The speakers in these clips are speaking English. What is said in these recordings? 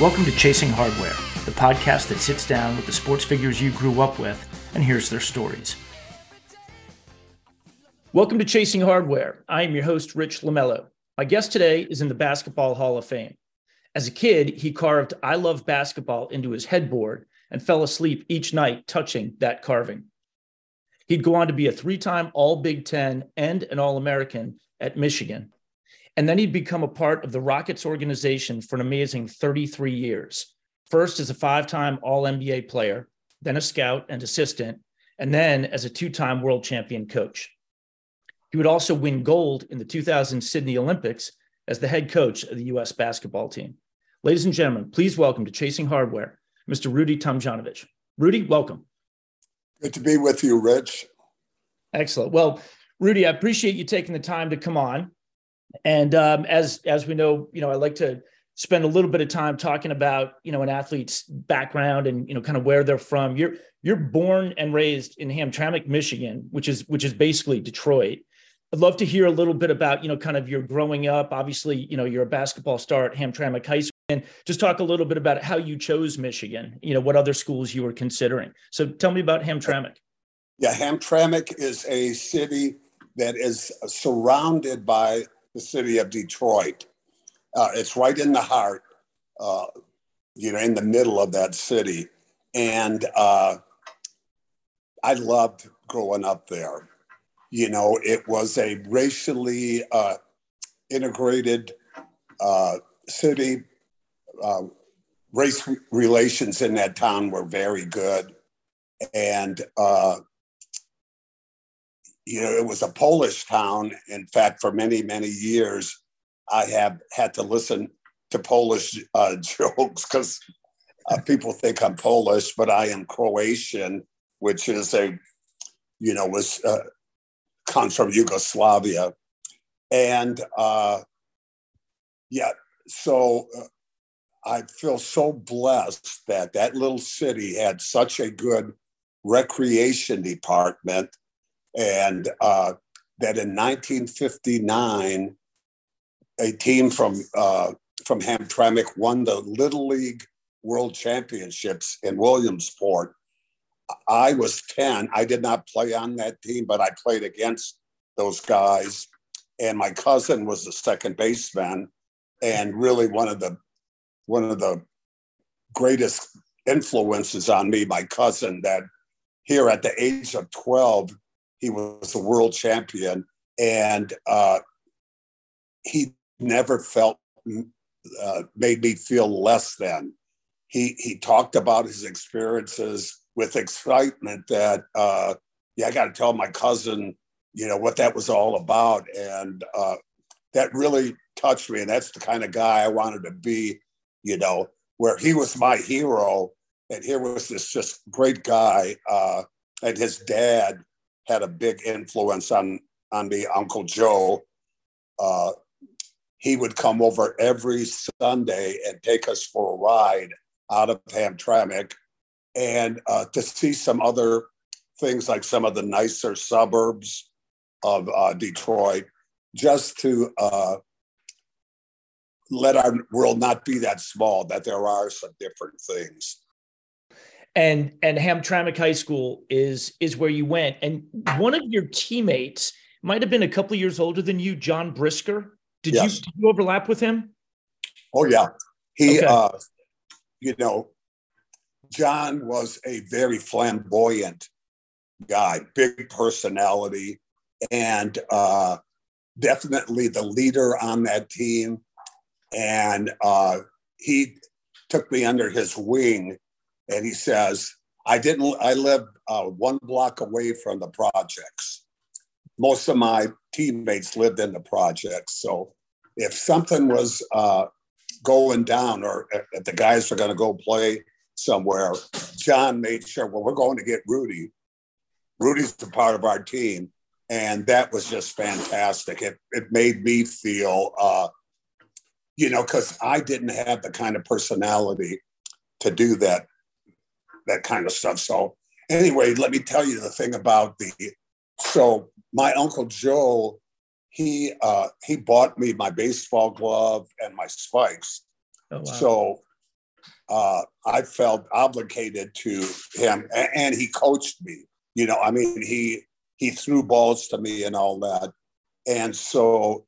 Welcome to Chasing Hardware, the podcast that sits down with the sports figures you grew up with and hears their stories. Welcome to Chasing Hardware. I am your host, Rich Lamello. My guest today is in the Basketball Hall of Fame. As a kid, he carved I love basketball into his headboard and fell asleep each night touching that carving. He'd go on to be a three time All Big Ten and an All American at Michigan. And then he'd become a part of the Rockets organization for an amazing 33 years. First as a five time All NBA player, then a scout and assistant, and then as a two time world champion coach. He would also win gold in the 2000 Sydney Olympics as the head coach of the U.S. basketball team. Ladies and gentlemen, please welcome to Chasing Hardware, Mr. Rudy Tomjanovich. Rudy, welcome. Good to be with you, Rich. Excellent. Well, Rudy, I appreciate you taking the time to come on. And um, as as we know, you know, I like to spend a little bit of time talking about you know an athlete's background and you know kind of where they're from. You're you're born and raised in Hamtramck, Michigan, which is which is basically Detroit. I'd love to hear a little bit about you know kind of your growing up. Obviously, you know you're a basketball star at Hamtramck High School, and just talk a little bit about how you chose Michigan. You know what other schools you were considering. So tell me about Hamtramck. Yeah, Hamtramck is a city that is surrounded by the city of Detroit. Uh, it's right in the heart, uh, you know, in the middle of that city. And uh, I loved growing up there. You know, it was a racially uh, integrated uh, city. Uh, race relations in that town were very good. And you know, it was a Polish town. In fact, for many, many years, I have had to listen to Polish uh, jokes because uh, people think I'm Polish, but I am Croatian, which is a, you know, was uh, comes from Yugoslavia, and uh, yeah, so uh, I feel so blessed that that little city had such a good recreation department and uh, that in 1959, a team from uh, from Hamtramck won the Little League World Championships in Williamsport. I was 10. I did not play on that team, but I played against those guys. And my cousin was the second baseman, and really one of the one of the greatest influences on me. My cousin that here at the age of 12 he was a world champion, and uh, he never felt uh, made me feel less than. He he talked about his experiences with excitement that uh, yeah, I got to tell my cousin, you know, what that was all about, and uh, that really touched me. And that's the kind of guy I wanted to be, you know, where he was my hero, and here was this just great guy, uh, and his dad had a big influence on on me, Uncle Joe. Uh, he would come over every Sunday and take us for a ride out of Hamtramck and uh, to see some other things like some of the nicer suburbs of uh, Detroit. just to uh, let our world not be that small, that there are some different things. And and Hamtramck High School is is where you went. And one of your teammates might have been a couple years older than you, John Brisker. Did yes. you did you overlap with him? Oh yeah. He okay. uh you know, John was a very flamboyant guy, big personality, and uh, definitely the leader on that team. And uh, he took me under his wing, and he says, "I didn't. I live uh, one block away from the projects. Most of my teammates lived in the projects, so if something was uh, going down, or if the guys were going to go play." somewhere, John made sure, well, we're going to get Rudy. Rudy's a part of our team. And that was just fantastic. It, it made me feel, uh, you know, because I didn't have the kind of personality to do that, that kind of stuff. So, anyway, let me tell you the thing about the. So, my uncle Joe, he uh, he bought me my baseball glove and my spikes. Oh, wow. So uh, I felt obligated to him, and he coached me. You know, I mean, he he threw balls to me and all that, and so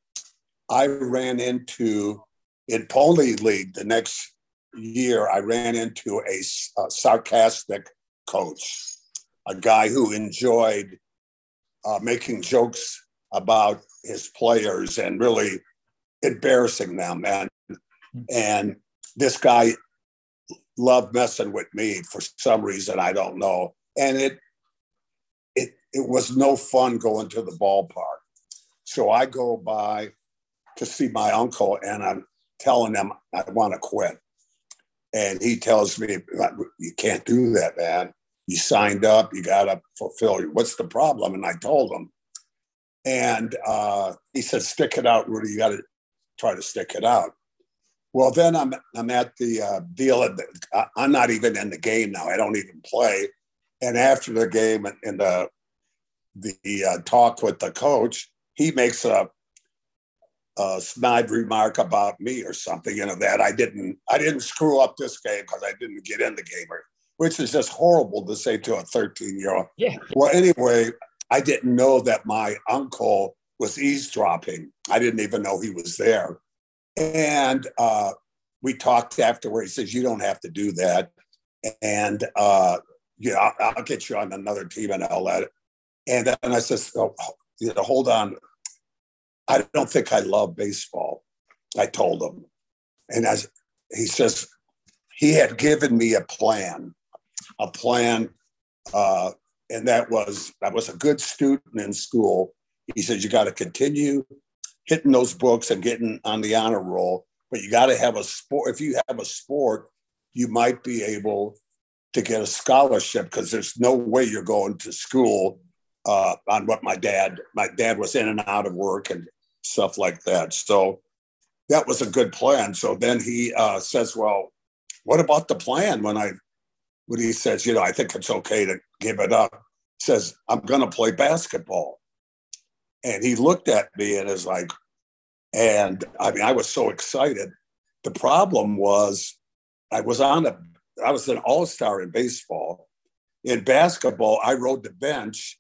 I ran into in Pony League the next year. I ran into a, a sarcastic coach, a guy who enjoyed uh, making jokes about his players and really embarrassing them, and and this guy loved messing with me for some reason I don't know, and it it it was no fun going to the ballpark. So I go by to see my uncle, and I'm telling him I want to quit, and he tells me you can't do that, man. You signed up, you got to fulfill. What's the problem? And I told him, and uh, he said, "Stick it out, Rudy. You got to try to stick it out." Well, then I'm I'm at the uh, deal. The, I'm not even in the game now. I don't even play. And after the game and the the uh, talk with the coach, he makes a, a snide remark about me or something. You know that I didn't I didn't screw up this game because I didn't get in the game, which is just horrible to say to a 13 year old. Yeah. Well, anyway, I didn't know that my uncle was eavesdropping. I didn't even know he was there. And uh, we talked afterward. He says, You don't have to do that. And, uh, you know, I'll, I'll, get you on another team and I'll let it. And then I says, oh, you know, hold on. I don't think I love baseball. I told him. And as he says, he had given me a plan, a plan. Uh, and that was, I was a good student in school. He says, you got to continue hitting those books and getting on the honor roll. But you got to have a sport. If you have a sport, you might be able to get a scholarship because there's no way you're going to school uh, on what my dad, my dad was in and out of work and stuff like that. So that was a good plan. So then he uh, says, well, what about the plan when I, when he says, you know, I think it's okay to give it up, says, I'm going to play basketball. And he looked at me and is like, and I mean, I was so excited. The problem was I was on a, I was an all star in baseball. In basketball, I rode the bench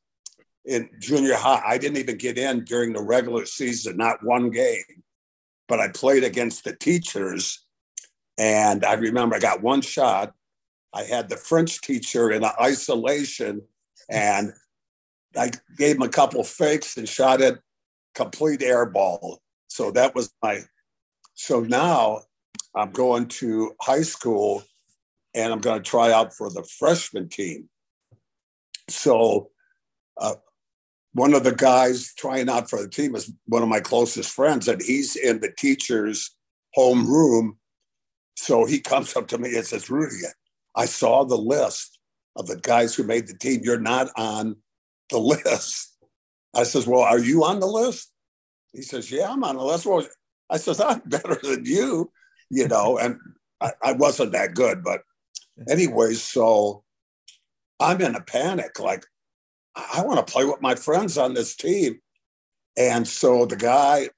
in junior high. I didn't even get in during the regular season, not one game, but I played against the teachers. And I remember I got one shot. I had the French teacher in isolation, and I gave him a couple fakes and shot it complete air ball. So that was my. So now I'm going to high school and I'm going to try out for the freshman team. So uh, one of the guys trying out for the team is one of my closest friends, and he's in the teacher's home room. So he comes up to me and says, Rudy, I saw the list of the guys who made the team. You're not on the list. I says, Well, are you on the list? He says, Yeah, I'm on the list. Well, I says, I'm better than you, you know, and I, I wasn't that good. But anyway, so I'm in a panic. Like, I want to play with my friends on this team. And so the guy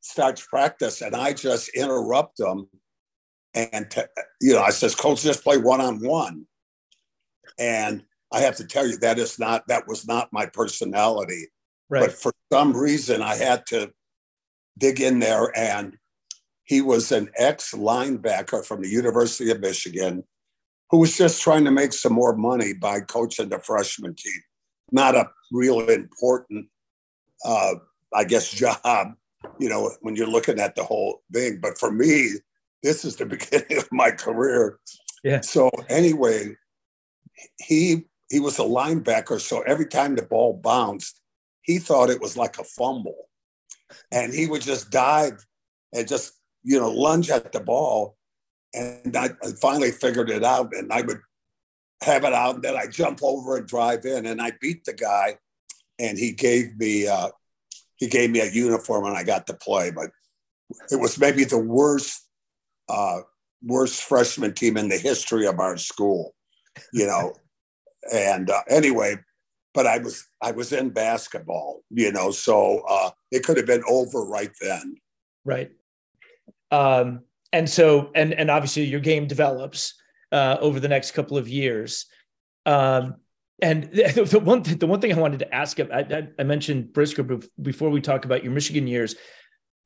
starts practice, and I just interrupt him. And, t- you know, I says, Coach, just play one on one. And I have to tell you, that is not, that was not my personality. Right. But for some reason, I had to dig in there. And he was an ex linebacker from the University of Michigan who was just trying to make some more money by coaching the freshman team. Not a real important, uh, I guess, job, you know, when you're looking at the whole thing. But for me, this is the beginning of my career. Yeah. So anyway, he he was a linebacker, so every time the ball bounced, he thought it was like a fumble, and he would just dive and just you know lunge at the ball, and I, I finally figured it out, and I would have it out, and then I jump over and drive in, and I beat the guy, and he gave me uh, he gave me a uniform, and I got to play, but it was maybe the worst uh, worst freshman team in the history of our school, you know. and uh, anyway, but I was I was in basketball, you know, so uh, it could have been over right then. Right. Um, and so and and obviously your game develops uh, over the next couple of years. Um, and the, the one the one thing I wanted to ask, I, I mentioned Brisker before we talk about your Michigan years.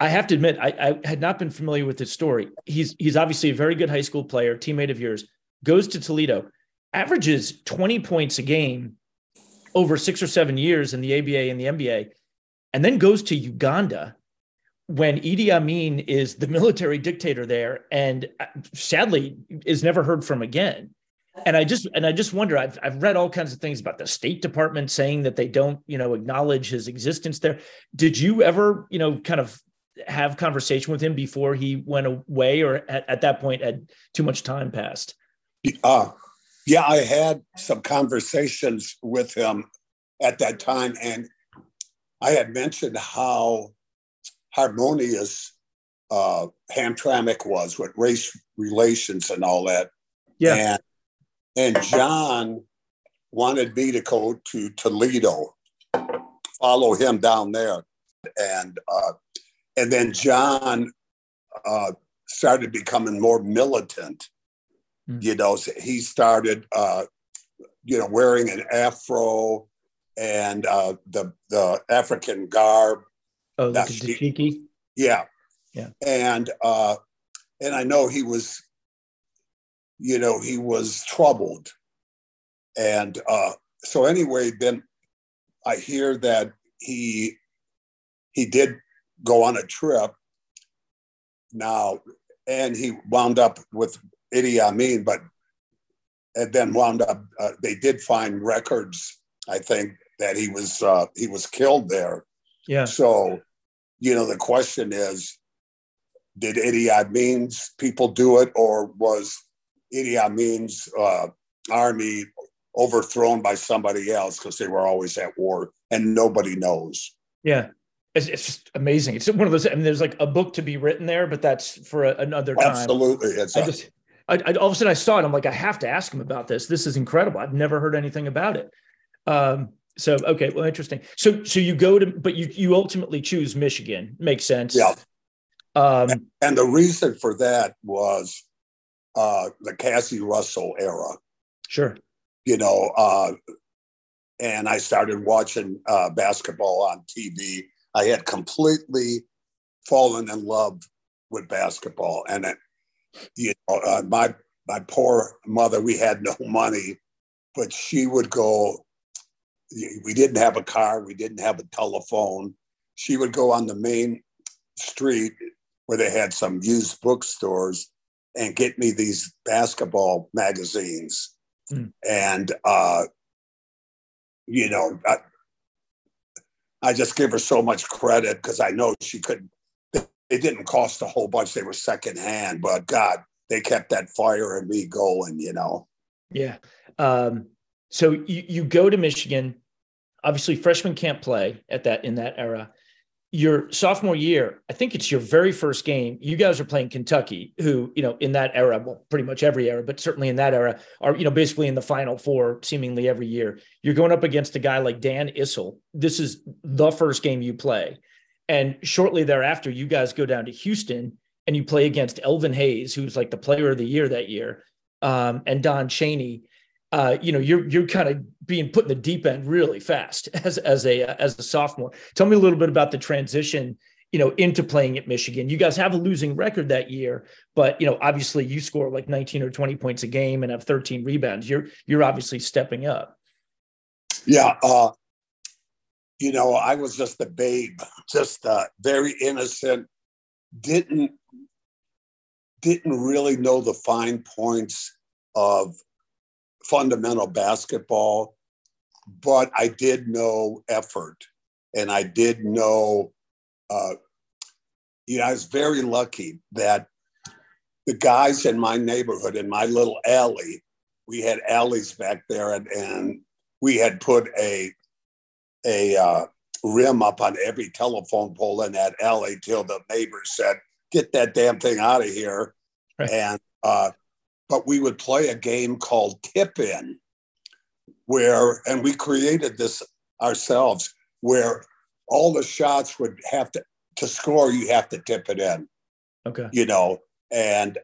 I have to admit, I, I, had not been familiar with his story. He's he's obviously a very good high school player, teammate of yours. Goes to Toledo, averages twenty points a game over six or seven years in the ABA and the NBA, and then goes to Uganda when Idi Amin is the military dictator there, and uh, sadly is never heard from again. And I just and I just wonder. I've I've read all kinds of things about the State Department saying that they don't, you know, acknowledge his existence there. Did you ever, you know, kind of have conversation with him before he went away, or at, at that point had too much time passed? Uh, yeah, I had some conversations with him at that time, and I had mentioned how harmonious uh, Hamtramck was with race relations and all that. Yeah. And, and John wanted me to go to Toledo, follow him down there. And uh, and then John uh, started becoming more militant. Mm. You know, so he started, uh, you know, wearing an afro and uh, the the African garb. Oh, the dashiki. Yeah, yeah. And uh, and I know he was, you know, he was troubled, and uh, so anyway, then I hear that he he did go on a trip now, and he wound up with Idi Amin, but and then wound up. Uh, they did find records, I think, that he was uh, he was killed there. Yeah. So, you know, the question is, did Idi Amin's people do it, or was Idi Amin's uh, army overthrown by somebody else because they were always at war and nobody knows? Yeah it's, it's, just amazing. It's one of those. I mean, there's like a book to be written there, but that's for a, another time. Absolutely, it's I just. I, I, all of a sudden, I saw it. I'm like, I have to ask him about this. This is incredible. I've never heard anything about it. Um, so okay, well, interesting. So so you go to, but you you ultimately choose Michigan. Makes sense. Yeah. Um, and, and the reason for that was uh, the Cazzie Russell era. Sure. You know, uh, and I started watching uh, basketball on TV I had completely fallen in love with basketball, and it, you know, uh, my my poor mother, we had no money, but she would go. We didn't have a car, we didn't have a telephone. She would go on the main street where they had some used bookstores and get me these basketball magazines. Mm. And, uh, you know, I, I just give her so much credit because I know she couldn't, They didn't cost a whole bunch; they were secondhand, but God, they kept that fire in me going. You know. Yeah. Um, so you you go to Michigan. Obviously, freshmen can't play at that in that era. your sophomore year, I think it's your very first game. You guys are playing Kentucky, who, you know, in that era, well, pretty much every era, but certainly in that era, are, you know, basically in the final four seemingly every year. You're going up against a guy like Dan Issel. This is the first game you play. And shortly thereafter, you guys go down to Houston and you play against Elvin Hayes, who's like the player of the year that year, um, and Don Chaney. Uh, you know, you're you're kind of being put in the deep end really fast as as a as a sophomore. Tell me a little bit about the transition, you know, into playing at Michigan. You guys have a losing record that year, but you know, obviously you score like 19 or 20 points a game and have 13 rebounds. You're you're obviously stepping up. Yeah, uh, you know, I was just a babe, just uh, very innocent. Didn't didn't really know the fine points of fundamental basketball, but I did know effort and I did know, uh, you know, I was very lucky that the guys in my neighborhood, in my little alley, we had alleys back there and, and we had put a, a uh, rim up on every telephone pole in that alley till the neighbors said, get that damn thing out of here. Right. And uh, but we would play a game called tip in where and we created this ourselves where all the shots would have to to score you have to tip it in. Okay. You know and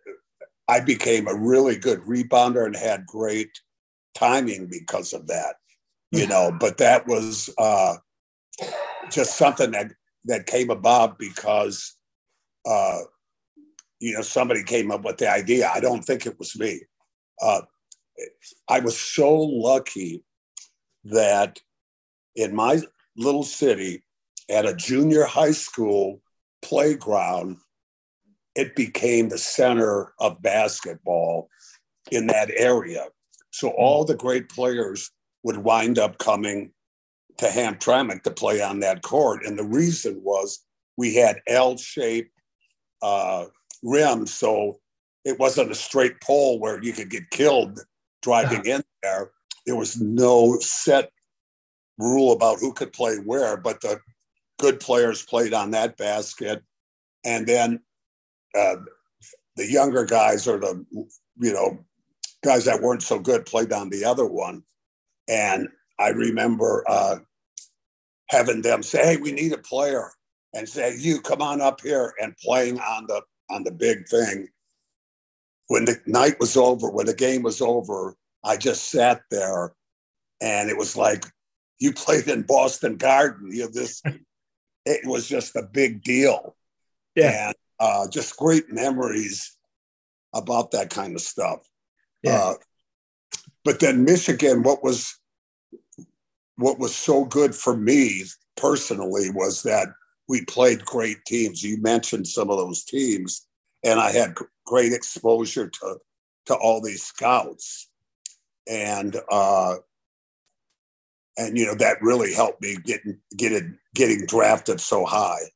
i became a really good rebounder and had great timing because of that you know but that was uh just something that that came about because uh you know, somebody came up with the idea. I don't think it was me. Uh, I was so lucky that in my little city, at a junior high school playground, it became the center of basketball in that area. So all the great players would wind up coming to Hamtramck to play on that court. And the reason was we had L shaped uh, rim, so it wasn't a straight pole where you could get killed driving in there. There was no set rule about who could play where, but the good players played on that basket, and then uh, the younger guys or the you know guys that weren't so good played on the other one. And I remember uh, having them say, "Hey, we need a player," and say, "You come on up here," and playing on the on the big thing. When the night was over, when the game was over, I just sat there and it was like you played in Boston Garden. You know, this it was just a big deal. Yeah. And uh, just great memories about that kind of stuff. Yeah. Uh, but then Michigan, what was what was so good for me personally was that we played great teams. You mentioned some of those teams, and I had great exposure to to all these scouts, and uh, and you know that really helped me getting getting getting drafted so high.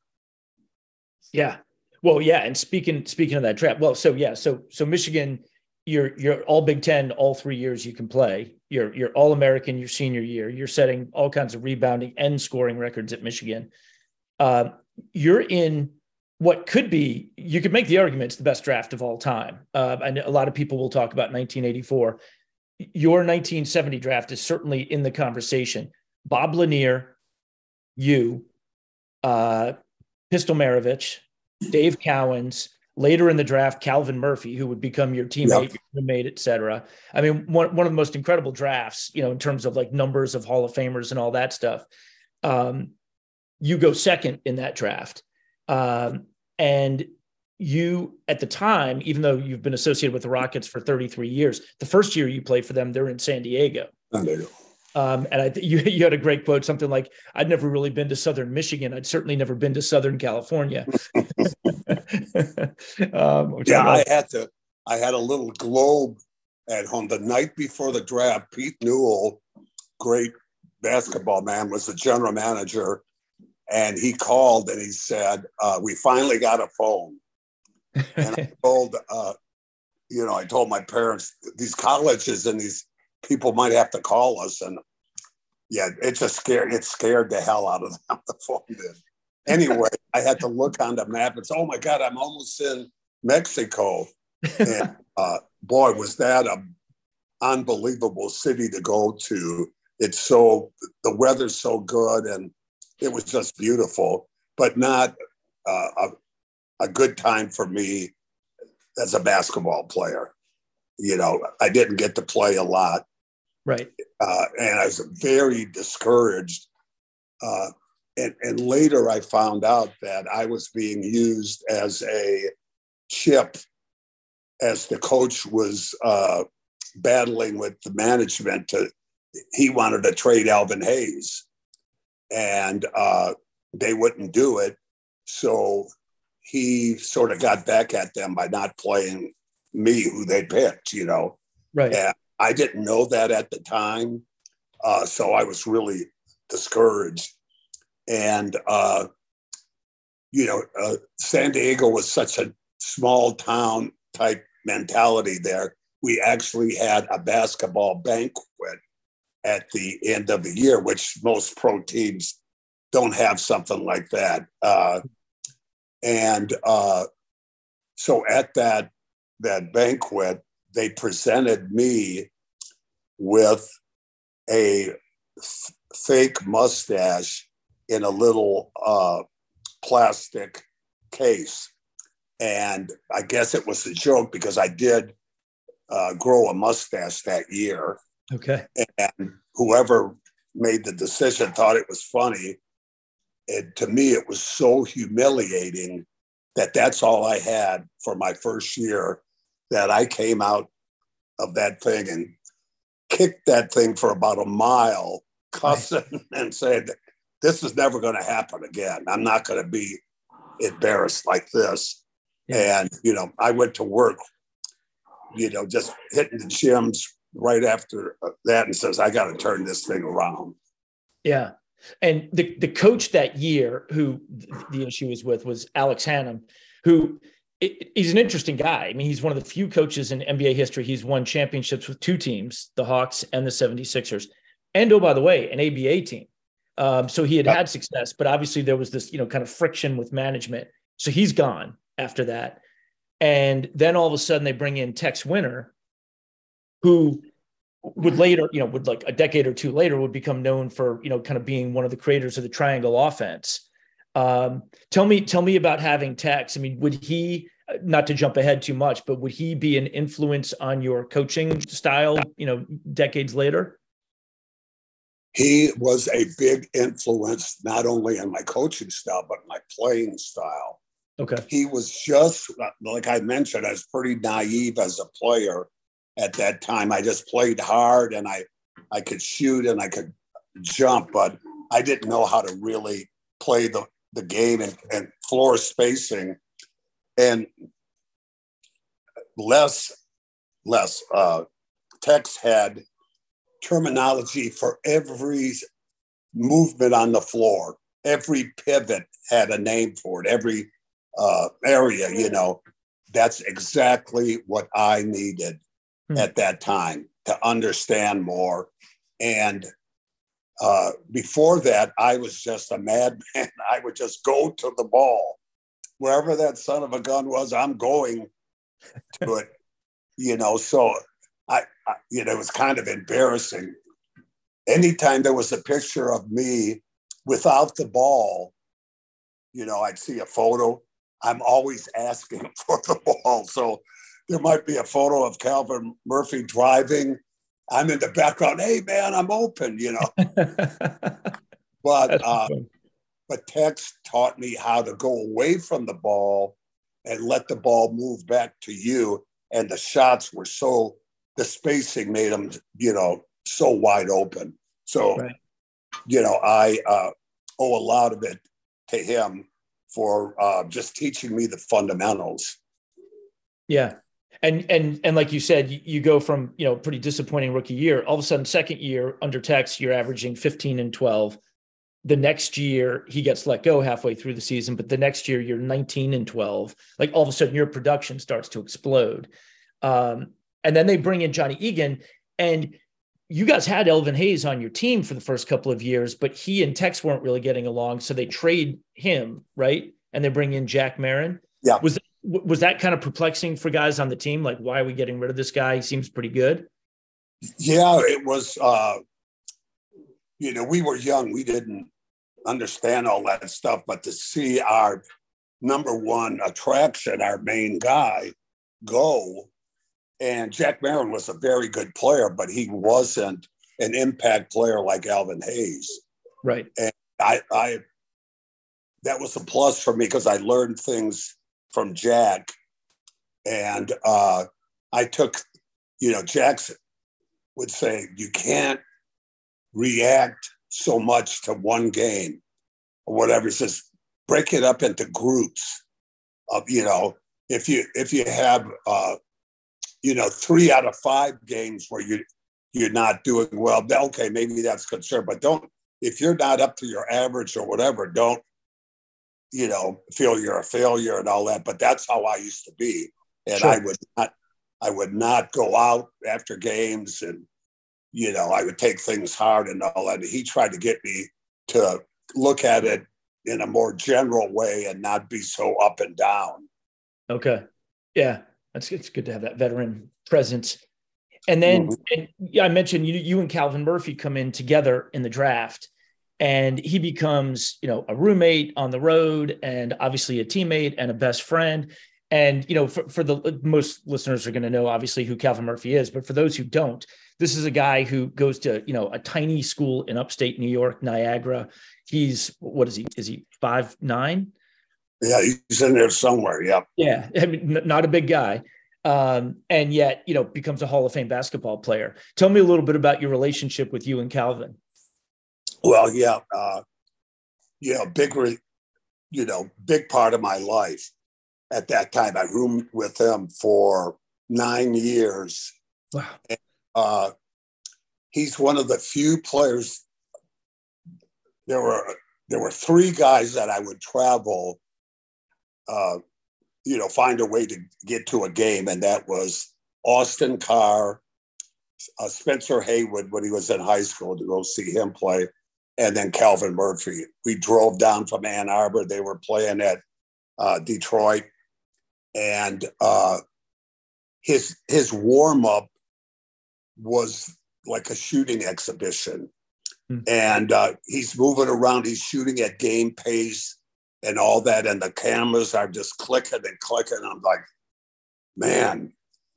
Yeah, well, yeah, and speaking speaking of that draft, well, so yeah, so so Michigan, you're you're all Big Ten all three years you can play. You're you're all American your senior year. You're setting all kinds of rebounding and scoring records at Michigan uh, you're in what could be, you could make the argument it's the best draft of all time. Uh, and a lot of people will talk about 1984. Your 1970 draft is certainly in the conversation. Bob Lanier, you, uh, Pistol Maravich, Dave Cowens, later in the draft, Calvin Murphy, who would become your teammate, yep. your roommate, et cetera. I mean, one, one of the most incredible drafts, you know, in terms of like numbers of Hall of Famers and all that stuff. Um, you go second in that draft. Um, and you, at the time, even though you've been associated with the Rockets for 33 years, the first year you played for them, they're in San Diego. San Diego. Um, and I th- you, you had a great quote, something like, I'd never really been to Southern Michigan. I'd certainly never been to Southern California. um, yeah, I, I had to, I had a little globe at home the night before the draft. Pete Newell, great basketball man, was the general manager and he called and he said, uh, "We finally got a phone." and I told, uh, you know, I told my parents these colleges and these people might have to call us, and yeah, it just scared it scared the hell out of them. The phone did. anyway, I had to look on the map and say, "Oh my God, I'm almost in Mexico." And uh, boy, was that a unbelievable city to go to. It's so the weather's so good, and it was just beautiful, but not uh, a, a good time for me as a basketball player. You know, I didn't get to play a lot. Right. Uh, and I was very discouraged. Uh, and, and later I found out that I was being used as a chip as the coach was uh, battling with the management to he wanted to trade Elvin Hayes and uh, they wouldn't do it. So he sort of got back at them by not playing me who they picked you know? Right. And I didn't know that at the time uh, so I was really discouraged. And uh, you know uh, San Diego was such a small town type mentality there. We actually had a basketball banquet at the end of the year, which most pro teams don't have something like that. Uh, and uh, so at that that banquet, they presented me with a f- fake mustache in a little uh, plastic case and I guess it was a joke because I did uh, grow a mustache that year. Okay. And whoever made the decision thought it was funny. And to me, it was so humiliating that that's all I had for my first year that I came out of that thing and kicked that thing for about a mile, cussing right. and said, This is never going to happen again. I'm not going to be embarrassed like this. Yeah. And, you know, I went to work, you know, just hitting the gyms right after that and says, I got to turn this thing around. Yeah. And the, the coach that year who the issue was with was Alex Hannum, who he's an interesting guy. I mean, he's one of the few coaches in NBA history. He's won championships with two teams, the Hawks and the 76ers. And oh, by the way, an ABA team. Um, so he had yep. had success, but obviously there was this, you know, kind of friction with management. So he's gone after that. And then all of a sudden they bring in Tex Winter, who would later, you know, would like a decade or two later would become known for, you know, kind of being one of the creators of the triangle offense. Um, tell me, tell me about having Tex. I mean, would he, not to jump ahead too much, but would he be an influence on your coaching style, you know, decades later? He was a big influence, not only on my coaching style, but my playing style. Okay. He was just like I mentioned, I was pretty naive as a player at that time. I just played hard and I I could shoot and I could jump, but I didn't know how to really play the, the game and, and floor spacing. And less less uh Tex had terminology for every movement on the floor. Every pivot had a name for it. Every uh, area, you know, that's exactly what I needed hmm. at that time to understand more. And uh, before that, I was just a madman. I would just go to the ball. Wherever that son of a gun was, I'm going to it, you know. So I, I, you know, it was kind of embarrassing. Anytime there was a picture of me without the ball, you know, I'd see a photo I'm always asking for the ball. So there might be a photo of Calvin Murphy driving. I'm in the background. Hey man, I'm open. You know. but uh, but Tex taught me how to go away from the ball and let the ball move back to you. And the shots were so the spacing made them, you know, so wide open. So, right. you know, I uh, owe a lot of it to him for uh, just teaching me the fundamentals. Yeah. And and and like you said, you, you, go from you know pretty disappointing rookie year. All of a sudden, second year under Tex, you're averaging 15 and 12. The next year, he gets let go halfway through the season, but the next year you're 19 and 12. Like all of a sudden, your production starts to explode. Um, and then they bring in Johnny Egan, and you guys had Elvin Hayes on your team for the first couple of years, but he and Tex weren't really getting along, so they trade him, right? And they bring in Jack Marin. Yeah. Was was that kind of perplexing for guys on the team? Like, why are we getting rid of this guy? He seems pretty good. Yeah, it was. Uh, you know, we were young. We didn't understand all that stuff, but to see our number one attraction, our main guy, go, and Jack Marin was a very good player, but he wasn't an impact player like Elvin Hayes. Right. And I, I that was a plus for me because I learned things from Jack, and uh, I took, you know, Jackson would say you can't react so much to one game or whatever. He says break it up into groups of you know if you if you have uh, you know three out of five games where you you're not doing well, okay, maybe that's concern, but don't if you're not up to your average or whatever, don't you know feel you're a failure and all that. But that's how I used to be, and sure. I would not I would not go out after games and you know I would take things hard and all that. He tried to get me to look at it in a more general way and not be so up and down. Okay. Yeah. That's it's good to have that veteran presence. And then mm-hmm. and, yeah, I mentioned you you and Calvin Murphy come in together in the draft and he becomes, you know, a roommate on the road and obviously a teammate and a best friend. And you know, for, for the most listeners are going to know obviously who Calvin Murphy is, but for those who don't, this is a guy who goes to you know a tiny school in upstate New York, Niagara. He's what is he? Is he five nine? Yeah, he's in there somewhere. Yeah. Yeah, I mean, not a big guy, um, and yet you know becomes a Hall of Fame basketball player. Tell me a little bit about your relationship with you and Calvin. Well, yeah, uh, yeah, big, re- you know, big part of my life. At that time, I roomed with him for nine years. Wow. And, uh, he's one of the few players there were there were three guys that I would travel, uh, you know, find a way to get to a game, and that was Austin Carr, uh, Spencer Haywood when he was in high school to go see him play, and then Calvin Murphy. We drove down from Ann Arbor; they were playing at uh, Detroit, and uh, his his warm up was like a shooting exhibition Mm. And uh, he's moving around, he's shooting at game pace and all that. And the cameras are just clicking and clicking. I'm like, man,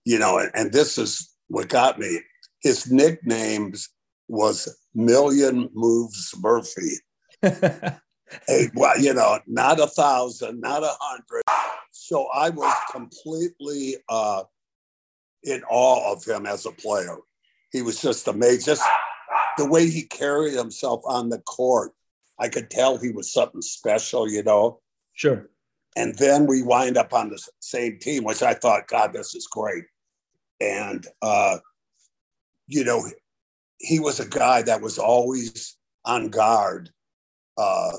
you know, and, and this is what got me. His nicknames was Million Moves Murphy. hey, well, you know, not a thousand, not a hundred. So I was completely uh, in awe of him as a player. He was just amazing. Just the way he carried himself on the court, I could tell he was something special, you know. Sure. And then we wind up on the same team, which I thought, God, this is great. And uh, you know, he was a guy that was always on guard. Uh,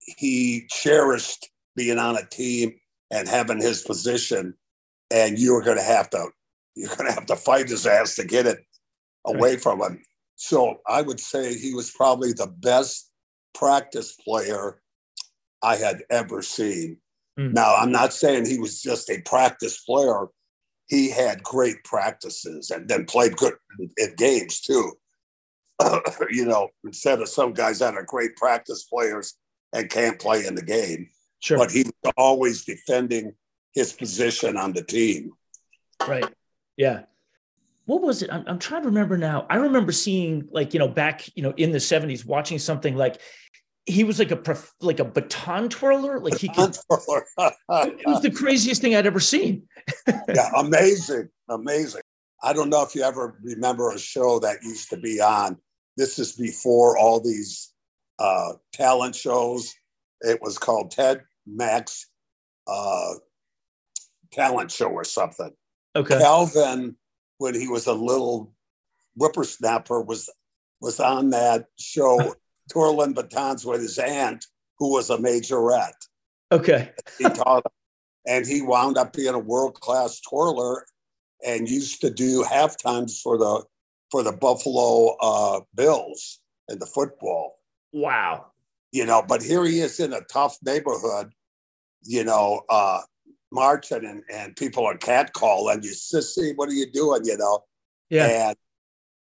he cherished being on a team and having his position, and you were going to have to you're going to have to fight his ass to get it away from him. So I would say he was probably the best practice player I had ever seen. Mm. Now, I'm not saying he was just a practice player. He had great practices and then played good in games too. you know, instead of some guys that are great practice players and can't play in the game. Sure. But he was always defending his position on the team. Right. Yeah what was it? I'm, I'm, trying to remember now. I remember seeing like, you know, back, you know, in the 70s, watching something like he was like a like a baton twirler. Like he could, it was the craziest thing I'd ever seen. yeah, amazing. Amazing. I don't know if you ever remember a show that used to be on. This is before all these uh, talent shows. It was called Ted Mack's uh, Talent Show or something. Okay. Calvin when he was a little whippersnapper was was on that show twirling batons with his aunt who was a majorette okay he taught him, and he wound up being a world-class twirler and used to do half times for the for the Buffalo uh, Bills in the football. Wow. You know, but here he is in a tough neighborhood, you know, uh, marching and, and people are catcalling you, sissy, what are you doing? You know? Yeah. And,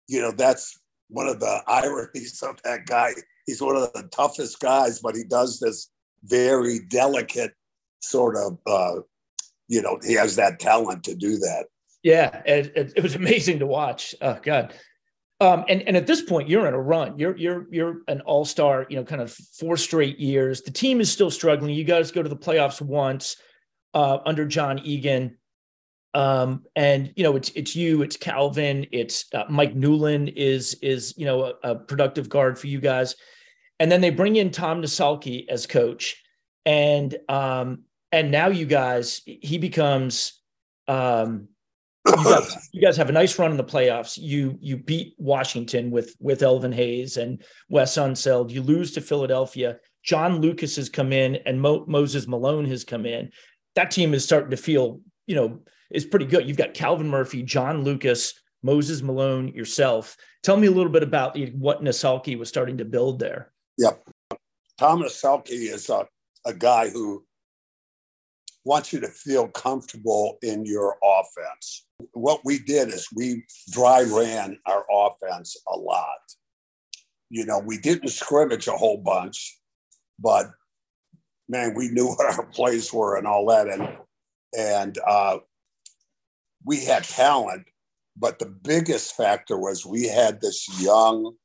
you know, that's one of the ironies of that guy. He's one of the toughest guys, but he does this very delicate sort of, uh, you know, he has that talent to do that. Yeah, it, it, it was amazing to watch. Oh God. Um, and and at this point, you're in a run. You're you're you're an all star. You know, kind of four straight years. The team is still struggling. You guys go to the playoffs once uh, under John Egan, um, and you know it's it's you, it's Calvin, it's uh, Mike Newlin is is you know a, a, productive guard for you guys, and then they bring in Tom Nissalke as coach, and um, and now you guys he becomes um, you guys, you guys have a nice run in the playoffs. You you beat Washington with with Elvin Hayes and Wes Unseld. You lose to Philadelphia. John Lucas has come in and Mo- Moses Malone has come in. That team is starting to feel, you know, is pretty good. You've got Calvin Murphy, John Lucas, Moses Malone, yourself. Tell me a little bit about what Nissalke was starting to build there. Yep. Tom Nissalke is a, a guy who wants you to feel comfortable in your offense what we did is we dry ran our offense a lot. You know, we didn't scrimmage a whole bunch, but man, we knew what our plays were and all that. And and uh, we had talent, but the biggest factor was we had this young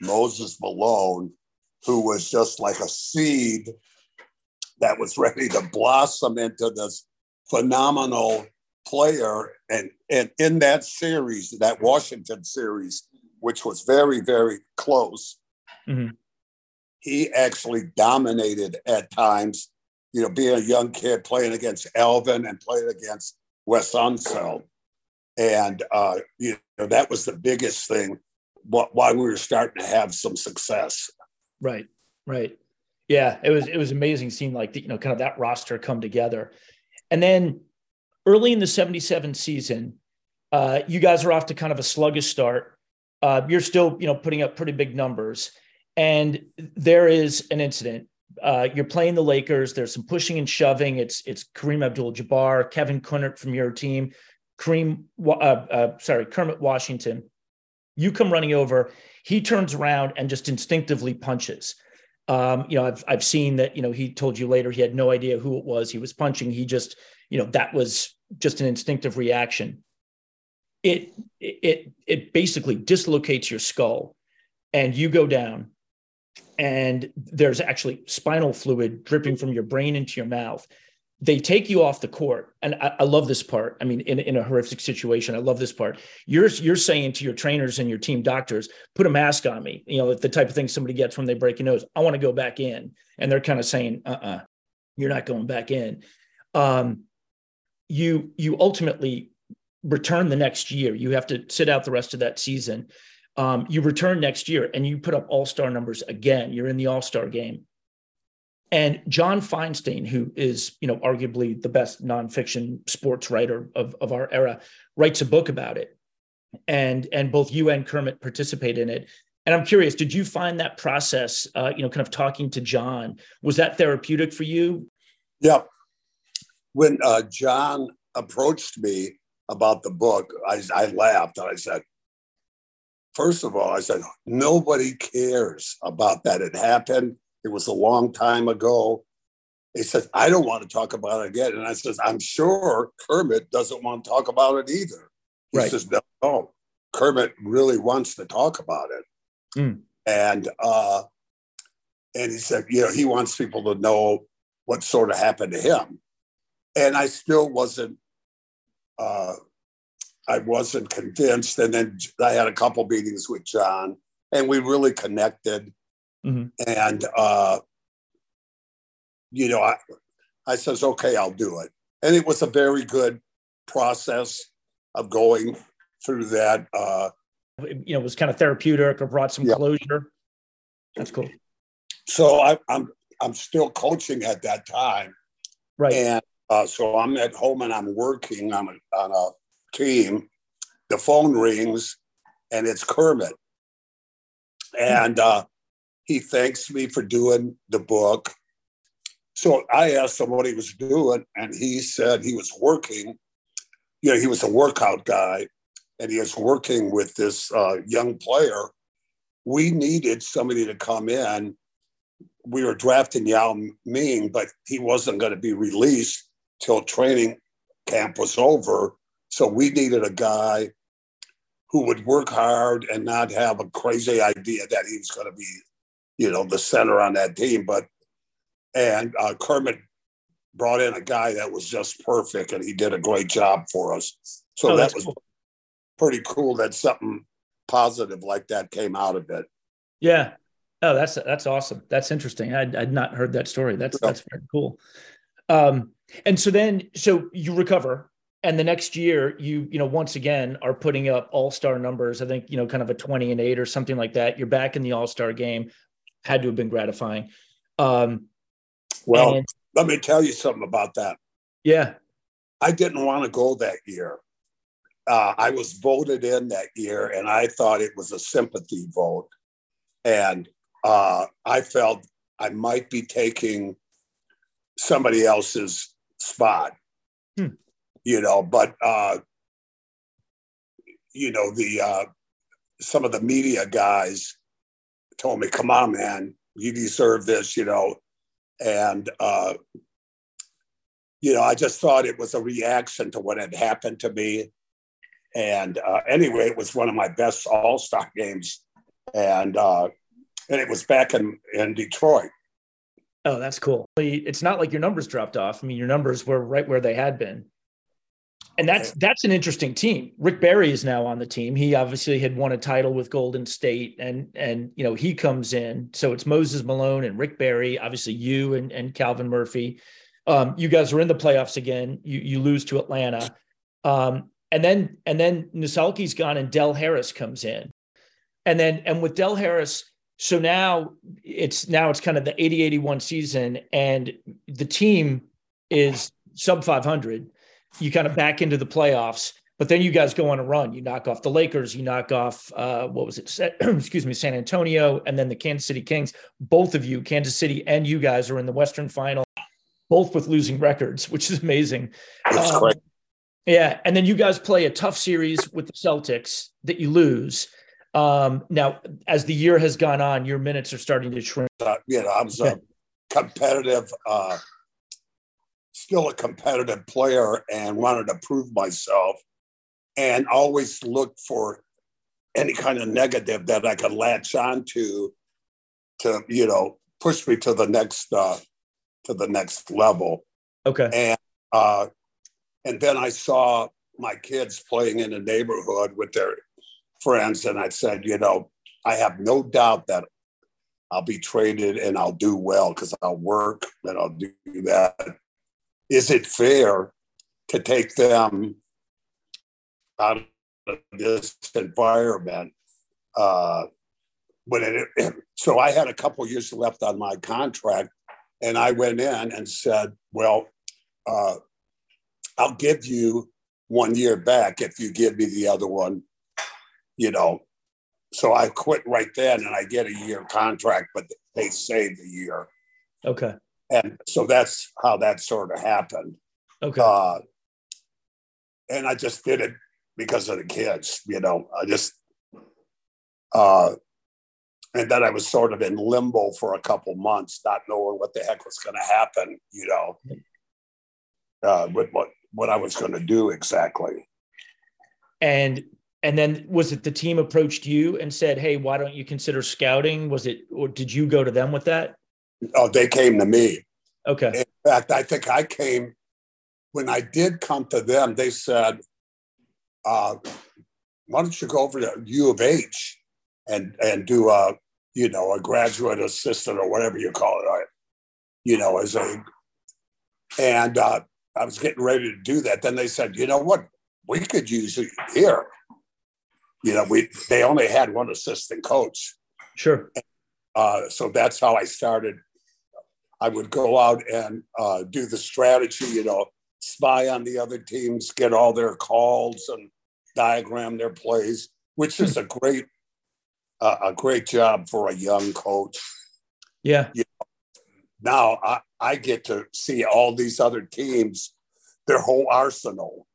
Moses Malone who was just like a seed that was ready to blossom into this phenomenal player. And and in that series that washington series which was very very close mm-hmm. he actually dominated at times you know being a young kid playing against elvin and playing against wes unseld. And uh, you know that was the biggest thing why we were starting to have some success. Right right yeah it was it was amazing seeing like the, you know kind of that roster come together and then early in the 77 season, uh, you guys are off to kind of a sluggish start. Uh, you're still, you know, putting up pretty big numbers. And there is an incident. Uh, you're playing the Lakers. There's some pushing and shoving. It's it's Kareem Abdul-Jabbar, Kevin Kunnert from your team, Kareem, uh, uh, sorry, Kermit Washington. You come running over. He turns around and just instinctively punches. Um, you know, I've I've seen that. You know, he told you later he had no idea who it was he was punching. He just you know that was just an instinctive reaction it it it basically dislocates your skull and you go down and there's actually spinal fluid dripping from your brain into your mouth they take you off the court and I, I, love this part i mean in, in a horrific situation i love this part you're you're saying to your trainers and your team doctors put a mask on me you know the type of thing somebody gets when they break a nose i want to go back in and they're kind of saying uh-uh you're not going back in um, you you ultimately return the next year. You have to sit out the rest of that season. Um, you return next year and you put up all star numbers again. You're in the all star game. And John Feinstein, who is, you know, arguably the best nonfiction sports writer of, of our era, writes a book about it. And and both you and Kermit participate in it. And I'm curious, did you find that process, uh, you know, kind of talking to John, was that therapeutic for you? Yeah, when uh, John approached me about the book, I, I laughed and I said, First of all, I said, nobody cares about that. It happened. It was a long time ago. He says, I don't want to talk about it again. And I says, I'm sure Kermit doesn't want to talk about it either. He right. says, no, no, Kermit really wants to talk about it. Mm. And uh, and he said, you know, he wants people to know what sort of happened to him and I still wasn't. Uh, I wasn't convinced, and then I had a couple meetings with John, and we really connected. Mm-hmm. And uh, you know, I I says, okay, I'll do it, and it was a very good process of going through that. Uh, you know, it was kind of therapeutic or brought some closure. That's cool. So I, I'm I'm still coaching at that time, right? And uh, so I'm at home and I'm working on a, on a team. The phone rings, and it's Kermit. And uh, he thanks me for doing the book. So I asked him what he was doing, and he said he was working. You know, he was a workout guy, and he was working with this uh, young player. We needed somebody to come in. We were drafting Yao Ming, but he wasn't going to be released till training camp was over. So we needed a guy who would work hard and not have a crazy idea that he was going to be, you know, the center on that team. But and uh, Kermit brought in a guy that was just perfect, and he did a great job for us. So oh, that was cool. pretty cool that something positive like that came out of it. Yeah. Oh, that's that's awesome. That's interesting. I'd, I'd not heard that story. That's yeah. that's very cool. Um, and so then, so you recover, and the next year, you you know once again are putting up all star numbers. I think you know kind of a twenty and eight or something like that. You're back in the all star game. Had to have been gratifying. Um, well, and, let me tell you something about that. Yeah, I didn't want to go that year. Uh, I was voted in that year, and I thought it was a sympathy vote, and uh, I felt I might be taking somebody else's spot. Hmm. You know, but uh, you know the uh, some of the media guys told me, "Come on, man, you deserve this," you know, and uh, you know, I just thought it was a reaction to what had happened to me. And uh, anyway, it was one of my best All Star games, and uh, and it was back in in Detroit. Oh, that's cool. It's not like your numbers dropped off. I mean, your numbers were right where they had been. And that's that's an interesting team. Rick Barry is now on the team. He obviously had won a title with Golden State, and and you know he comes in. So it's Moses Malone and Rick Barry. Obviously, you and and Calvin Murphy. Um, you guys are in the playoffs again. You you lose to Atlanta, um, and then and then Nissalke's gone and Del Harris comes in, and then and with Del Harris, so now it's now it's kind of the 80 81 season and the team is sub 500 you kind of back into the playoffs but then you guys go on a run. You knock off the lakers you knock off uh, what was it? Excuse me san antonio and then the kansas city kings. Both of you kansas city and you guys are in the western final both with losing records which is amazing. That's um, great. yeah and then you guys play a tough series with the celtics that you lose. Um, now, as the year has gone on, your minutes are starting to shrink. Uh, you know, I was a competitive, uh, still a competitive player, and wanted to prove myself, and always looked for any kind of negative that I could latch on to, to you know, push me to the next uh, to the next level. Okay. And uh, and then I saw my kids playing in the neighborhood with their friends and I said, you know, I have no doubt that I'll be traded and I'll do well because I'll work and I'll do that. Is it fair to take them out of this environment? Uh, when it, so I had a couple years left on my contract, and I went in and said, "Well, uh, I'll give you one year back if you give me the other one you know, so I quit right then and I get a year contract, but they save the year. Okay. And so that's how that sort of happened. Okay. Uh, and I just did it because of the kids, you know, I just, uh, and then I was sort of in limbo for a couple months, not knowing what the heck was going to happen, you know, uh, with what, what I was going to do exactly. And and then was it the team approached you and said, "Hey, why don't you consider scouting?" Was it, or did you go to them with that? Oh, they came to me. Okay. In fact, I think I came when I did come to them. They said, uh, "Why don't you go over to U of H and and do a you know a graduate assistant or whatever you call it, right? you know, as a." And uh, I was getting ready to do that. Then they said, "You know what? We could use you here." you know, we they only had one assistant coach. Sure. Uh, so that's how I started. I would go out and uh, do the strategy, you know, spy on the other teams, get all their calls and diagram their plays. which is a great uh, a great job for a young coach. Yeah. You know, now I, I get to see all these other teams, their whole arsenal.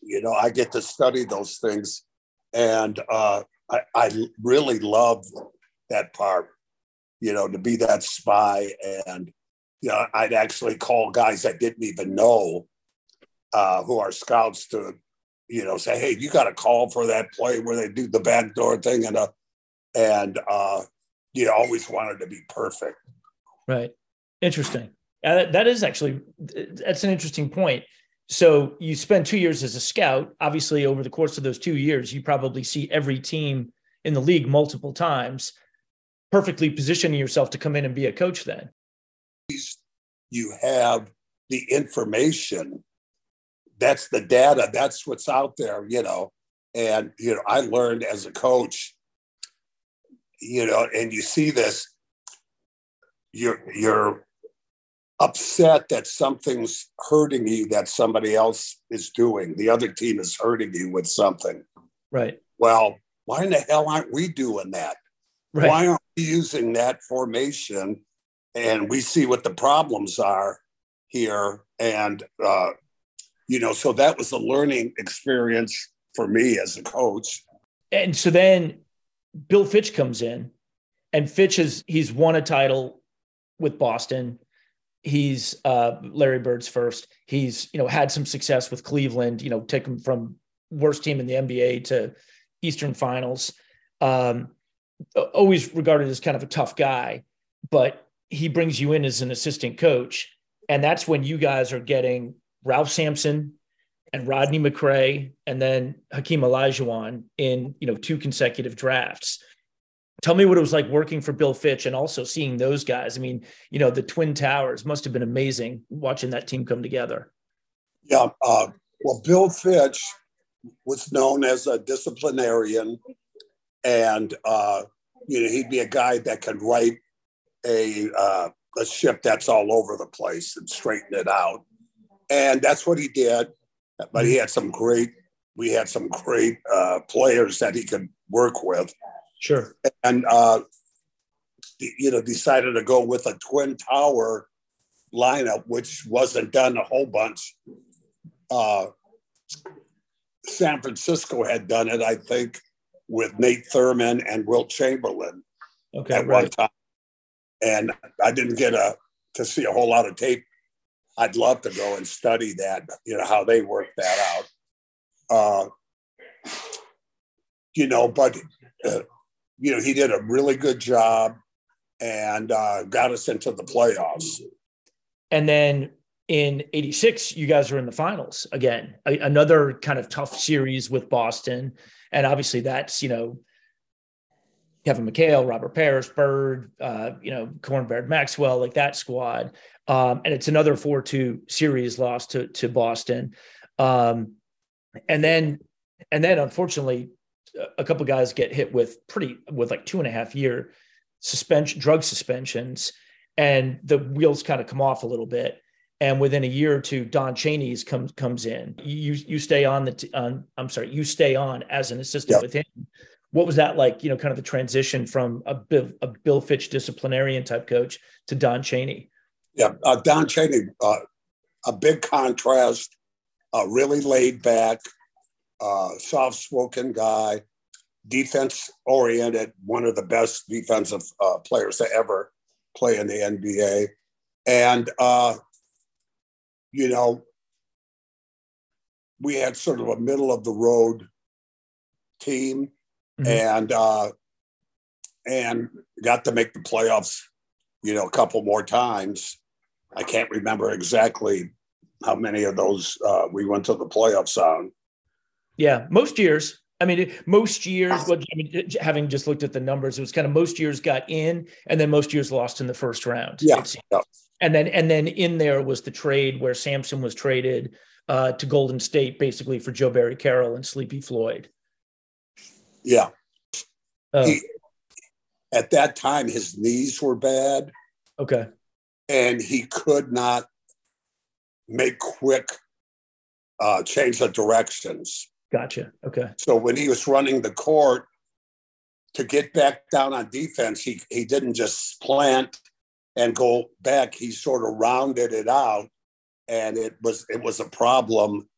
You know, I get to study those things, and uh, I, I really love that part. You know, to be that spy, and you know, I'd actually call guys I didn't even know, uh, who are scouts, to you know, say, hey, you got a call for that play where they do the backdoor thing, and uh, and uh, you always wanted to be perfect. Right. Interesting. Uh, that is actually that's an interesting point. So you spend two years as a scout. Obviously, over the course of those two years, you probably see every team in the league multiple times, perfectly positioning yourself to come in and be a coach. Then you have the information. That's the data. That's what's out there. You know, and you know, I learned as a coach. You know, and you see this. You're you're upset that something's hurting you that somebody else is doing. The other team is hurting you with something. Right. Well, why in the hell aren't we doing that? Right. Why aren't we using that formation? And we see what the problems are here. And, uh, you know, so that was a learning experience for me as a coach. And so then Bill Fitch comes in, and Fitch has he's won a title with Boston he's uh, Larry Bird's first. He's you know had some success with Cleveland. You know, take him from worst team in the NBA to Eastern Finals. Um, always regarded as kind of a tough guy, but he brings you in as an assistant coach, and that's when you guys are getting Ralph Sampson and Rodney McCray, and then Hakeem Olajuwon in you know two consecutive drafts tell me what it was like working for Bill Fitch and also seeing those guys. I mean, you know, the Twin Towers must have been amazing watching that team come together. Yeah. Uh, well, Bill Fitch was known as a disciplinarian, and uh, you know he'd be a guy that could write a uh, a ship that's all over the place and straighten it out, and that's what he did. But he had some great, we had some great uh, players that he could work with Sure. And uh, you know, decided to go with a twin tower lineup, which wasn't done a whole bunch. Uh, San Francisco had done it, I think, with Nate Thurmond and Wilt Chamberlain okay, at right. one time. And I didn't get a to see a whole lot of tape. I'd love to go and study that, you know, how they worked that out. Uh, you know, but uh, you know, he did a really good job and uh, got us into the playoffs. And then in 86, you guys were in the finals again, a- another kind of tough series with Boston. And obviously that's, you know, Kevin McHale, Robert Parish, Bird, uh, you know, Cornbread Maxwell, like that squad. Um, and it's another 4 2 series loss to, to Boston. Um, and then, and then unfortunately, a couple guys get hit with pretty with like two and a half year suspension drug suspensions and the wheels kind of come off a little bit and within a year or two don chaney's comes comes in you you stay on the t- on i'm sorry you stay on as an assistant yep. with him what was that like you know kind of the transition from a bill, a bill fitch disciplinarian type coach to don chaney yeah uh, don chaney uh, a big contrast uh, really laid back uh, soft spoken guy, defense oriented, one of the best defensive uh, players to ever play in the NBA. And, uh, you know, we had sort of a middle of the road team mm-hmm. and, uh, and got to make the playoffs, you know, a couple more times. I can't remember exactly how many of those uh, we went to the playoffs on. Yeah, most years. I mean, most years, what I mean, having just looked at the numbers, it was kind of most years got in, and then most years lost in the first round. Yeah. yeah. And then and then in there was the trade where Sampson was traded uh, to Golden State, basically for Joe Barry Carroll and Sleepy Floyd. Yeah. Uh, he, at that time, his knees were bad. Okay. And he could not make quick uh, change the directions Gotcha. Okay. So when he was running the court to get back down on defense, he he didn't just plant and go back. He sort of rounded it out, and it was it was a problem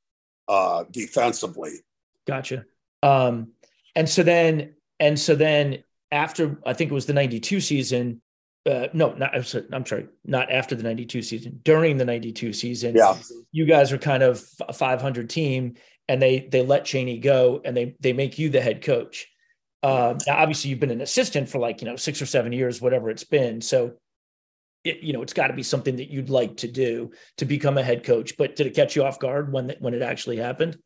uh, defensively. Gotcha. Um, and so then and so then after I think it was the '92 season. Uh, no, not I'm sorry, not after the '92 season. During the '92 season, yeah, you guys were kind of a 500 team, and they they let Chaney go, and they they make you the head coach. Uh, now, obviously, you've been an assistant for like you know six or seven years, whatever it's been. So, it, you know, it's got to be something that you'd like to do to become a head coach. But did it catch you off guard when when it actually happened?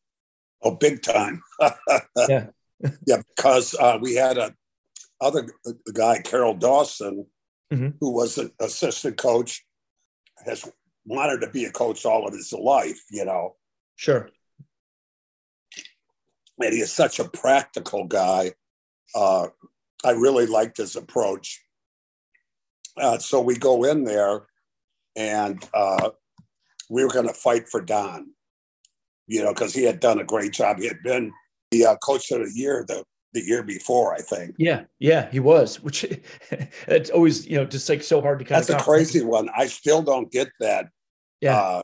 Oh, big time. yeah, yeah, because uh, we had a other guy, Carroll Dawson, mm-hmm. who was an assistant coach, has wanted to be a coach all of his life, you know. Sure. And he is such a practical guy. Uh, I really liked his approach. Uh, so we go in there and uh, we were going to fight for Don, you know, because he had done a great job. He had been the uh, coach of the year the the year before, I think. Yeah, yeah, he was. Which it's always you know just like so hard to kind That's of. That's a crazy one. I still don't get that. Yeah. Uh,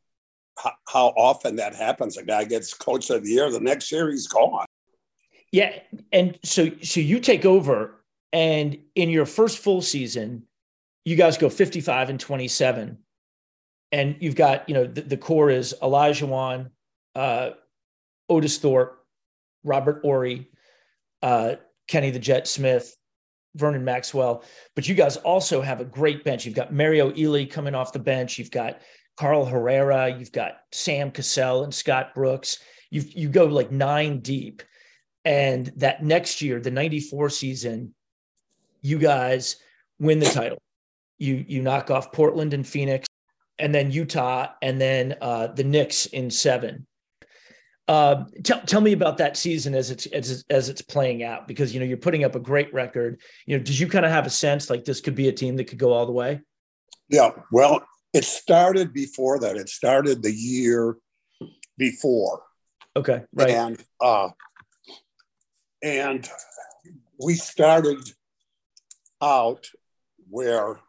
how, how often that happens? A guy gets coach of the year, the next year he's gone. Yeah, and so so you take over, and in your first full season, you guys go fifty five and twenty seven, and you've got you know the, the core is Olajuwon, uh, Otis Thorpe, Robert Horry, uh, Kenny the Jet Smith, Vernon Maxwell. But you guys also have a great bench. You've got Mario Elie coming off the bench. You've got Carl Herrera. You've got Sam Cassell and Scott Brooks. You you go like nine deep. And that next year, the 94 season, you guys win the title. You you knock off Portland and Phoenix, and then Utah, and then uh, the Knicks in seven. Uh, tell, tell me about that season as it's as, as it's playing out because you know you're putting up a great record. You know, did you kind of have a sense like this could be a team that could go all the way? Yeah, well, it started before that. It started the year before. Okay, right. And uh, and we started out where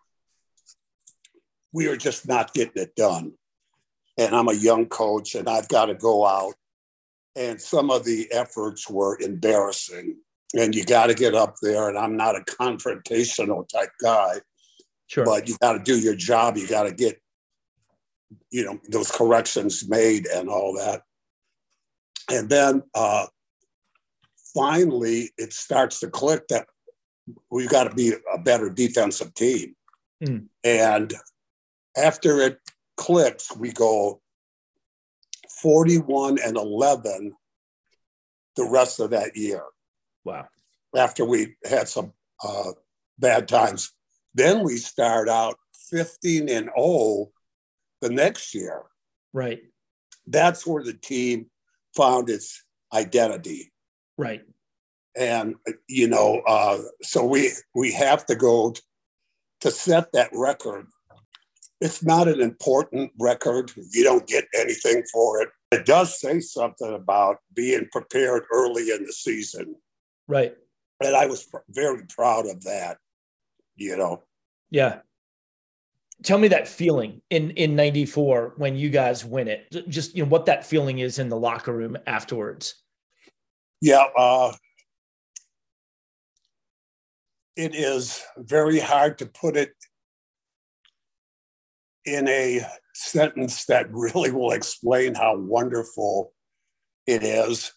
we are just not getting it done. And I'm a young coach, and I've got to go out and some of the efforts were embarrassing. And you got to get up there. And I'm not a confrontational type guy, sure. but you got to do your job. You got to get, you know, those corrections made and all that. And then uh, finally, it starts to click that we've got to be a better defensive team. Mm. And after it clicks, we go 41 and 11 the rest of that year. Wow. After we had some uh, bad times. Then we start out 15 and 0 the next year. Right. That's where the team found its identity. Right. And you know, uh, so we we have to go to set that record it's not an important record. You don't get anything for it. It does say something about being prepared early in the season. Right. And I was pr- very proud of that, you know. Yeah. Tell me that feeling in in 94 when you guys win it. Just you know what that feeling is in the locker room afterwards. Yeah, uh it is very hard to put it in a sentence that really will explain how wonderful it is.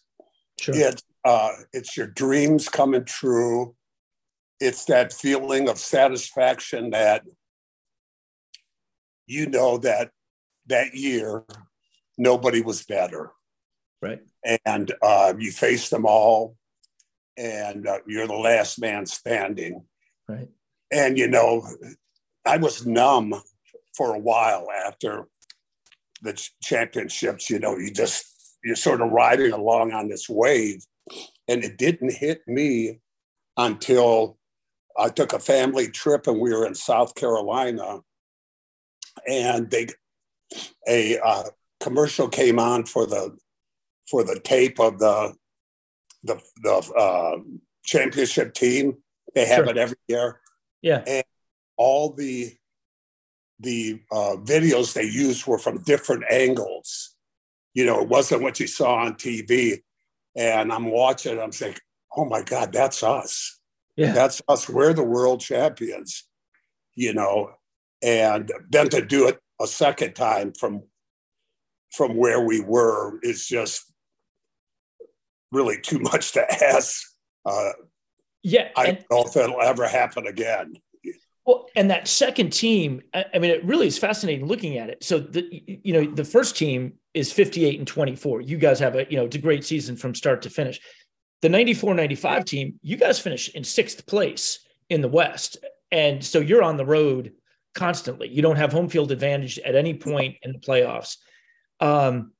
Sure. It, uh, it's your dreams coming true. It's that feeling of satisfaction that you know that that year nobody was better. Right. And uh, you face them all, and uh, you're the last man standing. Right. And you know, I was numb for a while after the championships. You know, you just you're sort of riding along on this wave, and it didn't hit me until I took a family trip and we were in South Carolina, and they a uh, commercial came on for the for the tape of the the the uh, championship team. They have Sure. it every year. Yeah. And all the the uh, videos they used were from different angles. You know, it wasn't what you saw on TV. And I'm watching. I'm saying, "Oh my God, that's us! Yeah. That's us! We're the world champions!" You know, and then to do it a second time from from where we were is just really too much to ask. Uh, Yeah. I don't know if it'll ever happen again. Well, and that second team, I mean, it really is fascinating looking at it. So the you know the first team is 58 and 24. You guys have a you know it's a great season from start to finish. The 94-95 team, you guys finish in sixth place in the West, and so you're on the road constantly. You don't have home field advantage at any point in the playoffs. Um,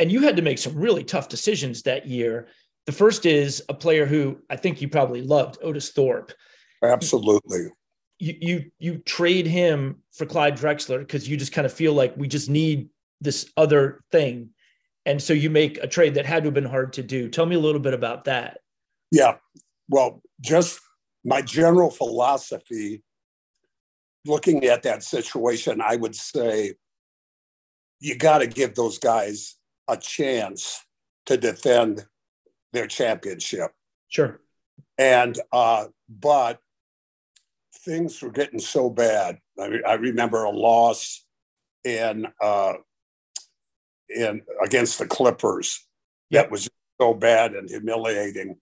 and you had to make some really tough decisions that year. The first is a player who I think you probably loved, Otis Thorpe Absolutely. You you you trade him for Clyde Drexler because you just kind of feel like we just need this other thing. And so you make a trade that had to have been hard to do. Tell me a little bit about that. Yeah. Well, just my general philosophy looking at that situation, I would say you got to give those guys a chance to defend their championship. Sure. And, uh, but things were getting so bad. I, re- I remember a loss in, uh, in against the Clippers that was so bad and humiliating.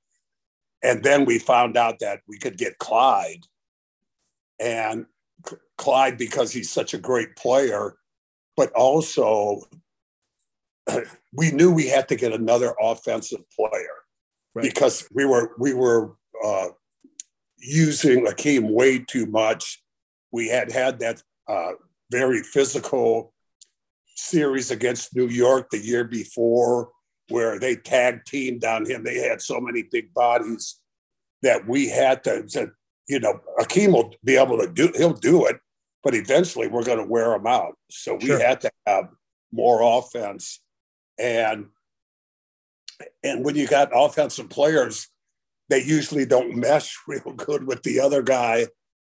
And then we found out that we could get Clyde. And C- Clyde, because he's such a great player, but also we knew we had to get another offensive player Right. because we were we were uh, using Hakeem way too much. We had had that uh, very physical series against New York the year before, where they tag teamed on him. They had so many big bodies that we had to, to you know, Hakeem will be able to do. He'll do it, but eventually we're going to wear him out. So we Sure. had to have more offense, and and when you got offensive players, they usually don't mesh real good with the other guy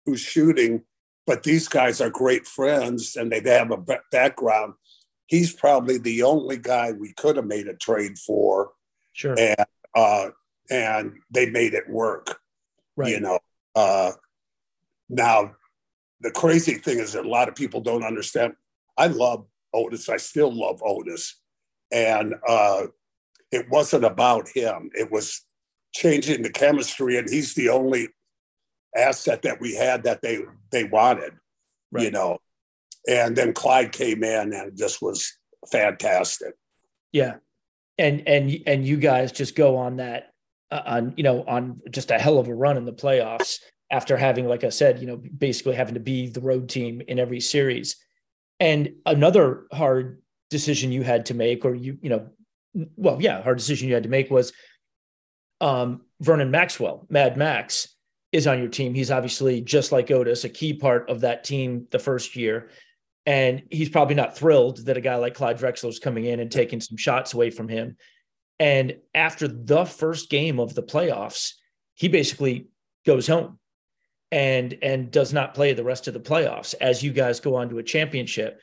who's shooting. But these guys are great friends and they have a background. He's probably the only guy we could have made a trade for, Sure. and uh, and they made it work. right. You know. Uh, now, the crazy thing is that a lot of people don't understand. I love Otis. I still love Otis, and uh, it wasn't about him. It was changing the chemistry, and he's the only asset that we had that they they wanted. You know, and then Clyde came in and just was fantastic. Yeah. And and and you guys just go on that uh, on you know on just a hell of a run in the playoffs after having like I said, you know, basically having to be the road team in every series. And another hard decision you had to make or you you know well, yeah, hard decision you had to make was um Vernon Maxwell, Mad Max is on your team. He's obviously just like Otis, a key part of that team the first year. And he's probably not thrilled that a guy like Clyde Drexler is coming in and taking some shots away from him. And after the first game of the playoffs, he basically goes home and and does not play the rest of the playoffs as you guys go on to a championship.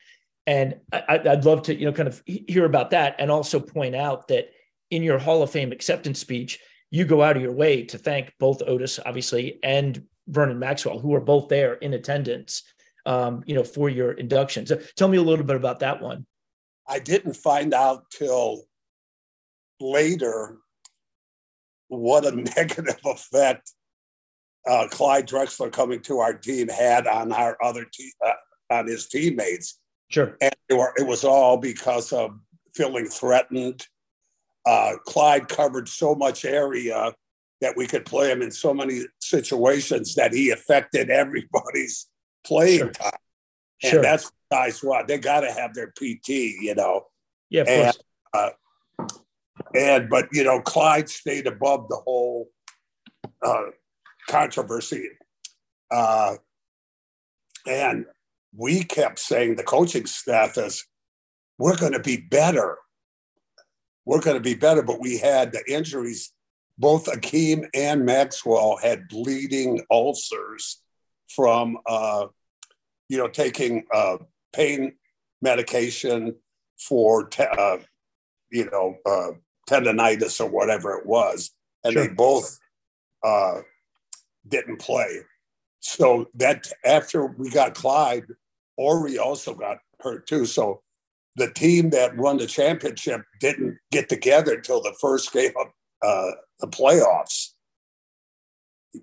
And I, I'd love to you know kind of hear about that and also point out that in your Hall of Fame acceptance speech, you go out of your way to thank both Otis, obviously, and Vernon Maxwell, who are both there in attendance, um, you know, for your induction. So tell me a little bit about that one. I didn't find out till later what a negative effect uh, Clyde Drexler coming to our team had on our other te- uh, on his teammates, Sure. and were, it was all because of feeling threatened. Uh, Clyde covered so much area that we could play him in so many situations that he affected everybody's playing Sure. time. Sure. And that's what guys what they got to have their PT, you know. yeah, of and- course. And but you know, Clyde stayed above the whole uh, controversy, uh, and we kept saying the coaching staff is, "We're going to be better. We're going to be better." But we had the injuries both Hakeem and Maxwell had bleeding ulcers from, uh, you know, taking uh, pain medication for, te- uh, you know, uh, tendonitis or whatever it was, and sure. they both uh, didn't play. So that after we got Clyde, Horry also got hurt too. So the team that won the championship didn't get together until the first game of uh, the playoffs.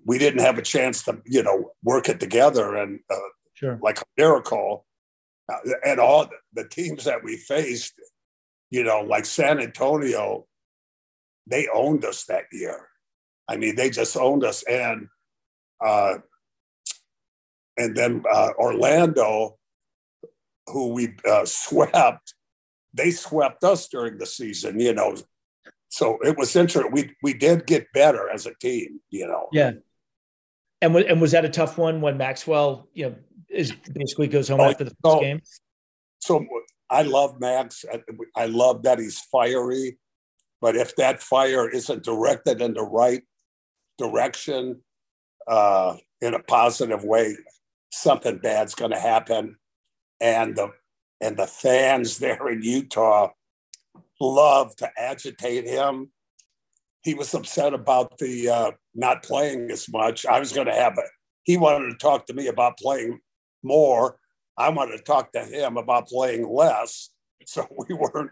We didn't have a chance to, you know, work it together and uh, sure. like a miracle. Uh, and all the teams that we faced, you know, like San Antonio, they owned us that year. I mean, they just owned us, and uh, and then uh, Orlando, who we uh, swept, they swept us during the season. You know, so it was interesting. We we did get better as a team. You know. Yeah. And was, and was that a tough one when Maxwell, you know, is basically goes home oh, after the first so, game? So I love Max. I love that he's fiery, but if that fire isn't directed in the right direction, uh, in a positive way, something bad's going to happen. And the and the fans there in Utah love to agitate him. He was upset about the uh, not playing as much. I was going to have it. He wanted to talk to me about playing more. I wanted to talk to him about playing less. So we weren't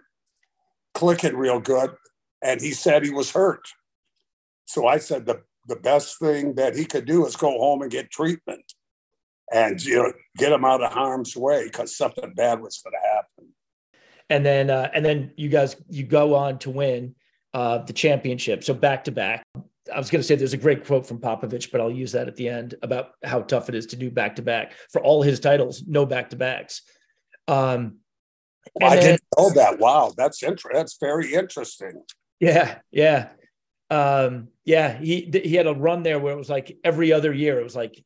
clicking real good. And he said he was hurt. So I said the, the best thing that he could do is go home and get treatment and you know get them out of harm's way because something bad was going to happen. And then uh, and then you guys you go on to win uh, the championship. So back to back. I was going to say there's a great quote from Popovich, but I'll use that at the end about how tough it is to do back to back for all his titles. No back to backs. Um, I then, didn't know that. Wow, that's interesting. That's very interesting. Yeah, yeah, um, yeah. He he had a run there where it was like every other year. It was like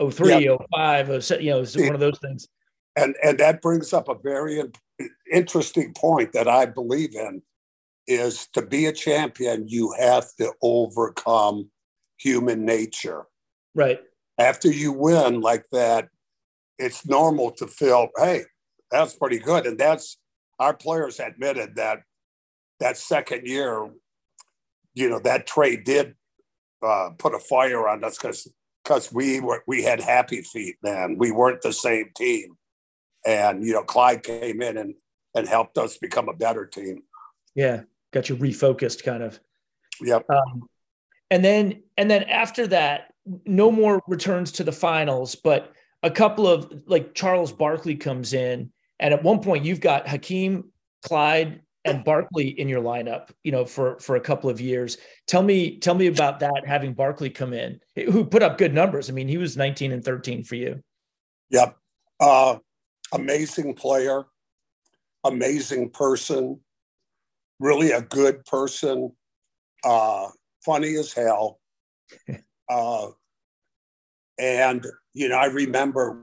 03, yeah. 05, 07, you know, it's one of those things. And and that brings up a very interesting point that I believe in is to be a champion, you have to overcome human nature. Right. After you win like that, it's normal to feel, hey, that's pretty good. And that's our players admitted that that second year, you know, that trade did uh, put a fire on us because because we were we had happy feet then. We weren't the same team. And you know, Clyde came in and and helped us become a better team. Yeah, got you refocused kind of. Yep. Um, and then and then after that, no more returns to the finals, but a couple of like Charles Barkley comes in, and at one point you've got Hakeem, Clyde, and Barkley in your lineup, you know, for for a couple of years. Tell me, tell me about that. Having Barkley come in, who put up good numbers. I mean, he was 19 and 13 for you. Yep, uh, amazing player, amazing person, really a good person, uh, funny as hell. uh, and you know, I remember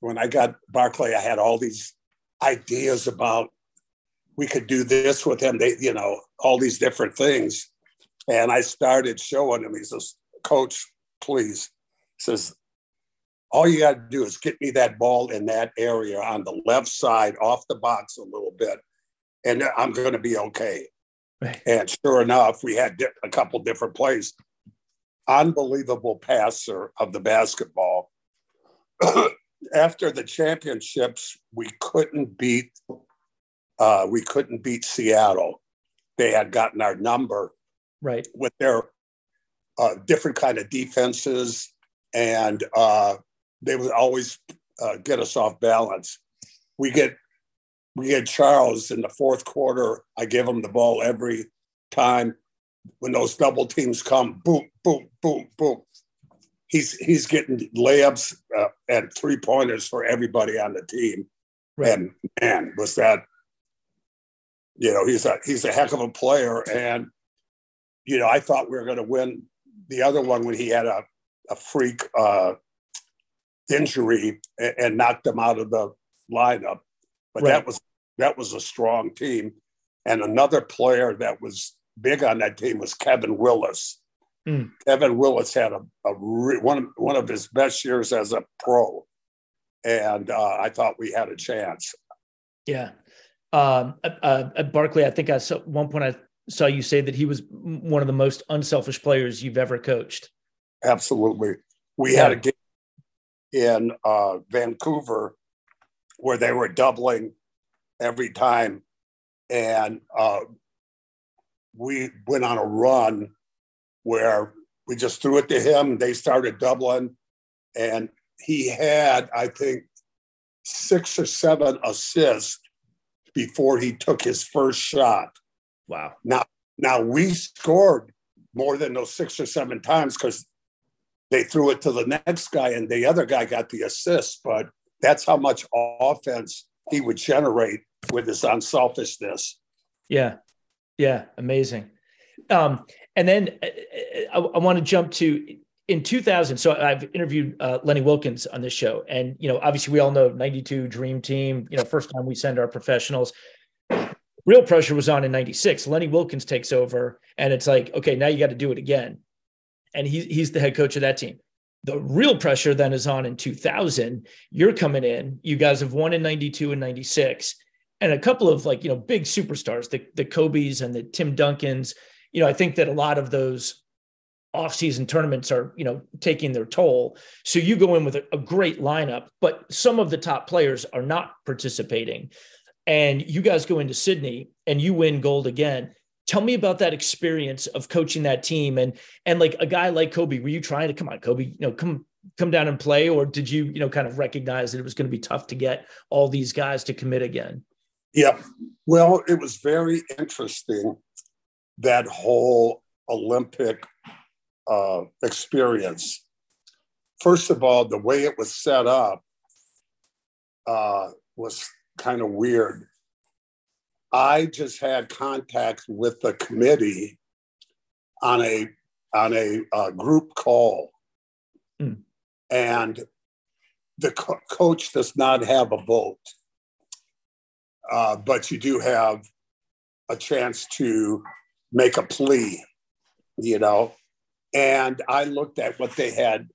when I got Barkley, I had all these ideas about we could do this with him. They, you know, all these different things. And I started showing him. He says, Coach, please. He says, all you got to do is get me that ball in that area on the left side, off the box a little bit, and I'm going to be okay. And sure enough, we had a couple different plays. Unbelievable passer of the basketball. After the championships, we couldn't beat uh, we couldn't beat Seattle. They had gotten our number right with their uh, different kind of defenses, and uh, they would always uh, get us off balance. We get we get Charles in the fourth quarter. I give him the ball every time. When those double teams come, boom, boom, boom, boom. He's he's getting layups uh, and three pointers for everybody on the team. Right. And man, was that you know, he's a he's a heck of a player, and you know, I thought we were going to win the other one when he had a a freak uh, injury and, and, knocked him out of the lineup. But right. that was that was a strong team, and another player that was big on that team was Kevin Willis. Mm. Kevin Willis had a, a re, one one of his best years as a pro, and uh, I thought we had a chance. Yeah, um, uh, at Barkley, I think I saw one point I saw you say that he was one of the most unselfish players you've ever coached. Absolutely, we yeah. had a game in uh, Vancouver where they were doubling every time, and uh, we went on a run where we just threw it to him. They started doubling, and he had, I think, six or seven assists before he took his first shot. Wow. Now, now we scored more than those six or seven times because they threw it to the next guy and the other guy got the assist. But that's how much offense he would generate with his unselfishness. Yeah. Yeah. Amazing. Um, and then uh, uh, I, I want to jump to in 2000. So I've interviewed uh, Lenny Wilkens on this show, and you know, obviously, we all know 92 Dream Team. You know, first time we send our professionals. Real pressure was on in 96. Lenny Wilkens takes over, and it's like, okay, now you got to do it again. And he's he's the head coach of that team. The real pressure then is on in 2000. You're coming in. You guys have won in 92 and 96, and a couple of like you know big superstars, the the Kobe's and the Tim Duncans you know, I think that a lot of those off-season tournaments are, you know, taking their toll. So you go in with a, a great lineup, but some of the top players are not participating. And you guys go into Sydney and you win gold again. Tell me about that experience of coaching that team and and like a guy like Kobe. Were you trying to come on, Kobe? You know, come come down and play, or did you you know kind of recognize that it was going to be tough to get all these guys to commit again? Yeah, well, it was very interesting that whole Olympic uh, experience. First of all, the way it was set up uh, was kind of weird. I just had contact with the committee on a on a uh, group call, mm. and the co- coach does not have a vote, uh, but you do have a chance to make a plea, you know. And I looked at what they had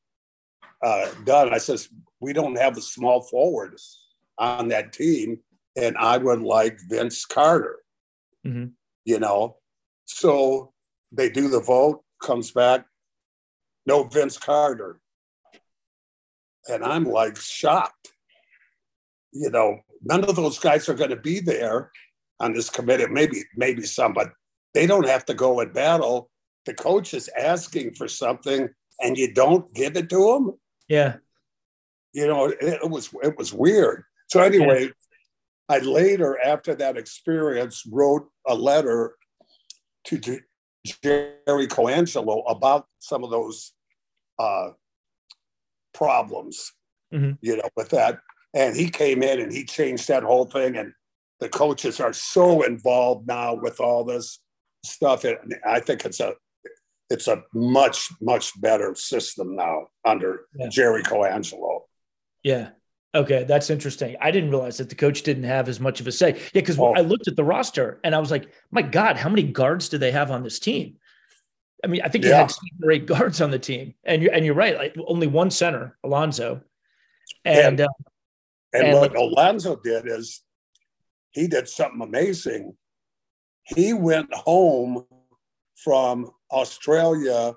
uh, done. I says, we don't have a small forward on that team, and I would like Vince Carter, mm-hmm. you know. So they do the vote, comes back, no Vince Carter. And I'm like shocked. You know, none of those guys are going to be there on this committee. Maybe, maybe some, but they don't have to go and battle. The coach is asking for something and you don't give it to him. Yeah. You know, it, it was it was weird. So anyway, yeah. I later after that experience wrote a letter to Jerry Colangelo about some of those uh, problems, mm-hmm. you know, with that. And he came in and he changed that whole thing. And the coaches are so involved now with all this stuff. It, I think it's a it's a much much better system now under yeah. Jerry Colangelo. Yeah. Okay, that's interesting. I didn't realize that the coach didn't have as much of a say. Yeah, because oh. I looked at the roster and I was like, my God, how many guards do they have on this team? I mean, I think you yeah. had seven or eight guards on the team, and you're and you're right. Like only one center, Alonzo, and and, uh, and, and what like, Alonzo did is he did something amazing he went home from Australia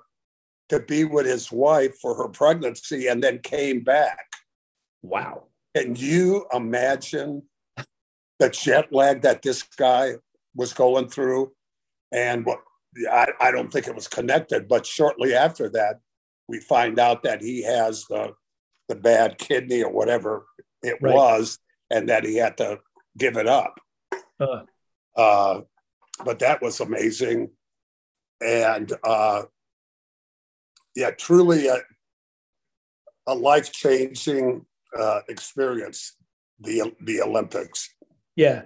to be with his wife for her pregnancy and then came back. Wow. Can you imagine the jet lag that this guy was going through? And what I, I don't think it was connected, but shortly after that, we find out that he has the the bad kidney or whatever it right. was, and that he had to give it up. Uh. Uh, but that was amazing. And uh, yeah, truly a, a life changing uh, experience, the, the Olympics. Yeah.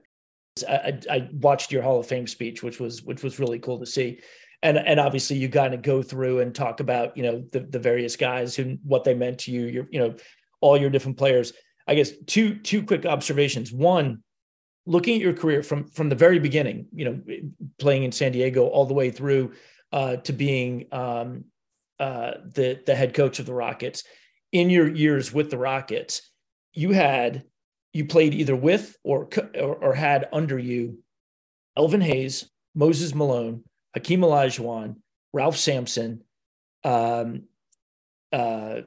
I, I watched your Hall of Fame speech, which was which was really cool to see, and and obviously you got to go through and talk about you know the the various guys who what they meant to you, your you know all your different players. I guess two two quick observations. One, looking at your career from from the very beginning, you know, playing in San Diego all the way through uh, to being um, uh, the the head coach of the Rockets. In your years with the Rockets, you had you played either with or or, or had under you Elvin Hayes, Moses Malone, Hakeem Olajuwon, Ralph Sampson, um, uh,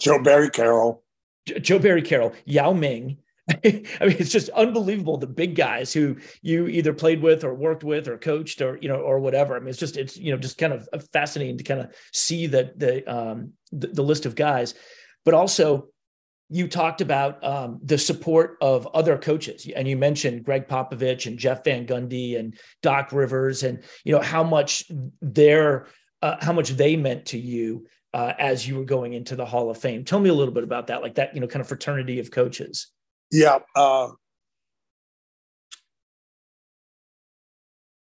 Joe Barry Carroll, Joe Barry Carroll, Yao Ming. I mean, it's just unbelievable the big guys who you either played with or worked with or coached or you know or whatever. I mean, it's just it's you know just kind of fascinating to kind of see that the um the, the list of guys, but also you talked about um, the support of other coaches, and you mentioned Gregg Popovich and Jeff Van Gundy and Doc Rivers, and you know how much their uh, how much they meant to you uh, as you were going into the Hall of Fame. Tell me a little bit about that, like that, you know, kind of fraternity of coaches. Yeah, uh,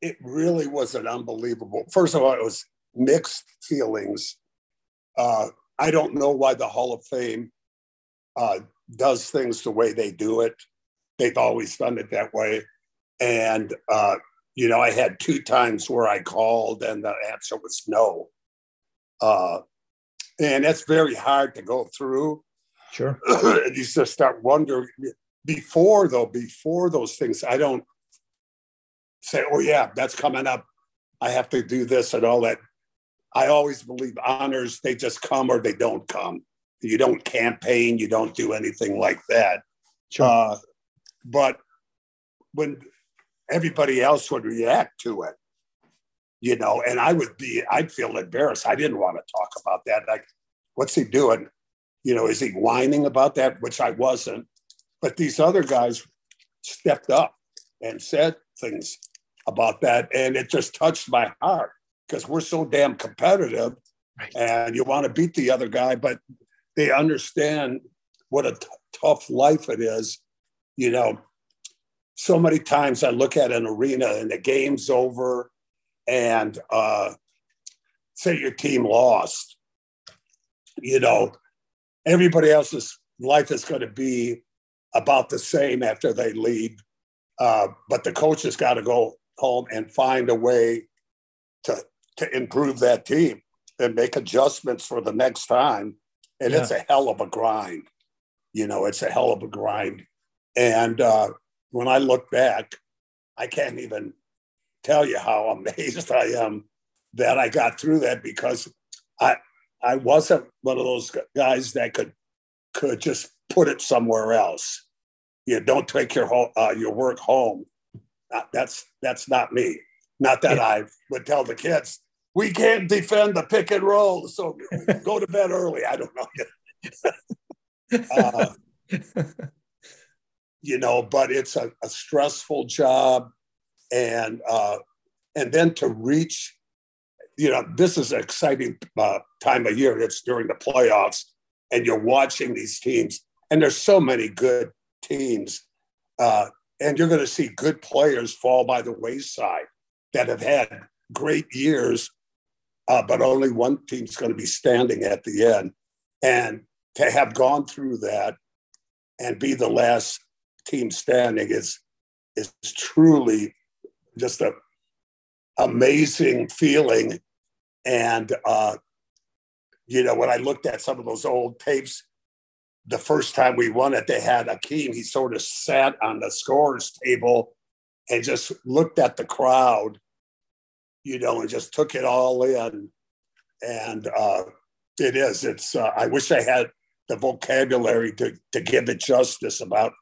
it really was an unbelievable. First of all, it was mixed feelings. Uh, I don't know why the Hall of Fame uh, does things the way they do it. They've always done it that way. And, uh, you know, I had two times where I called and the answer was no. Uh, and that's very hard to go through. Sure. and you just start wondering before, though, before those things, I don't say, oh, yeah, that's coming up. I have to do this and all that. I always believe honors, they just come or they don't come. You don't campaign, you don't do anything like that. Sure. Uh, but when everybody else would react to it, you know, and I would be, I'd feel embarrassed. I didn't want to talk about that. Like, what's he doing? You know, is he whining about that? Which I wasn't. But these other guys stepped up and said things about that. And it just touched my heart because we're so damn competitive right. and you want to beat the other guy. But they understand what a t- tough life it is. You know, so many times I look at an arena and the game's over, and uh, say your team lost. You know, everybody else's life is going to be about the same after they leave, uh, but the coach has got to go home and find a way to to improve that team and make adjustments for the next time and yeah. it's a hell of a grind. You know, it's a hell of a grind. And uh, when I look back, I can't even tell you how amazed I am that I got through that because I I wasn't one of those guys that could could just put it somewhere else. You know, don't take your home, uh, your work home. Uh, that's that's not me. Not that. I would tell the kids we can't defend the pick and roll, so go to bed early. I don't know. uh, you know, but it's a, a stressful job, and uh, and then to reach, you know, this is an exciting uh, time of year. It's during the playoffs, and you're watching these teams, and there's so many good teams, uh, and you're going to see good players fall by the wayside that have had great years uh, but only one team's going to be standing at the end. And to have gone through that and be the last team standing is is truly just a amazing feeling. And uh, you know, when I looked at some of those old tapes, the first time we won it, they had Hakeem. He sort of sat on the scores table and just looked at the crowd you know, and just took it all in. And uh, it is. It's. Uh, I wish I had the vocabulary to to give it justice about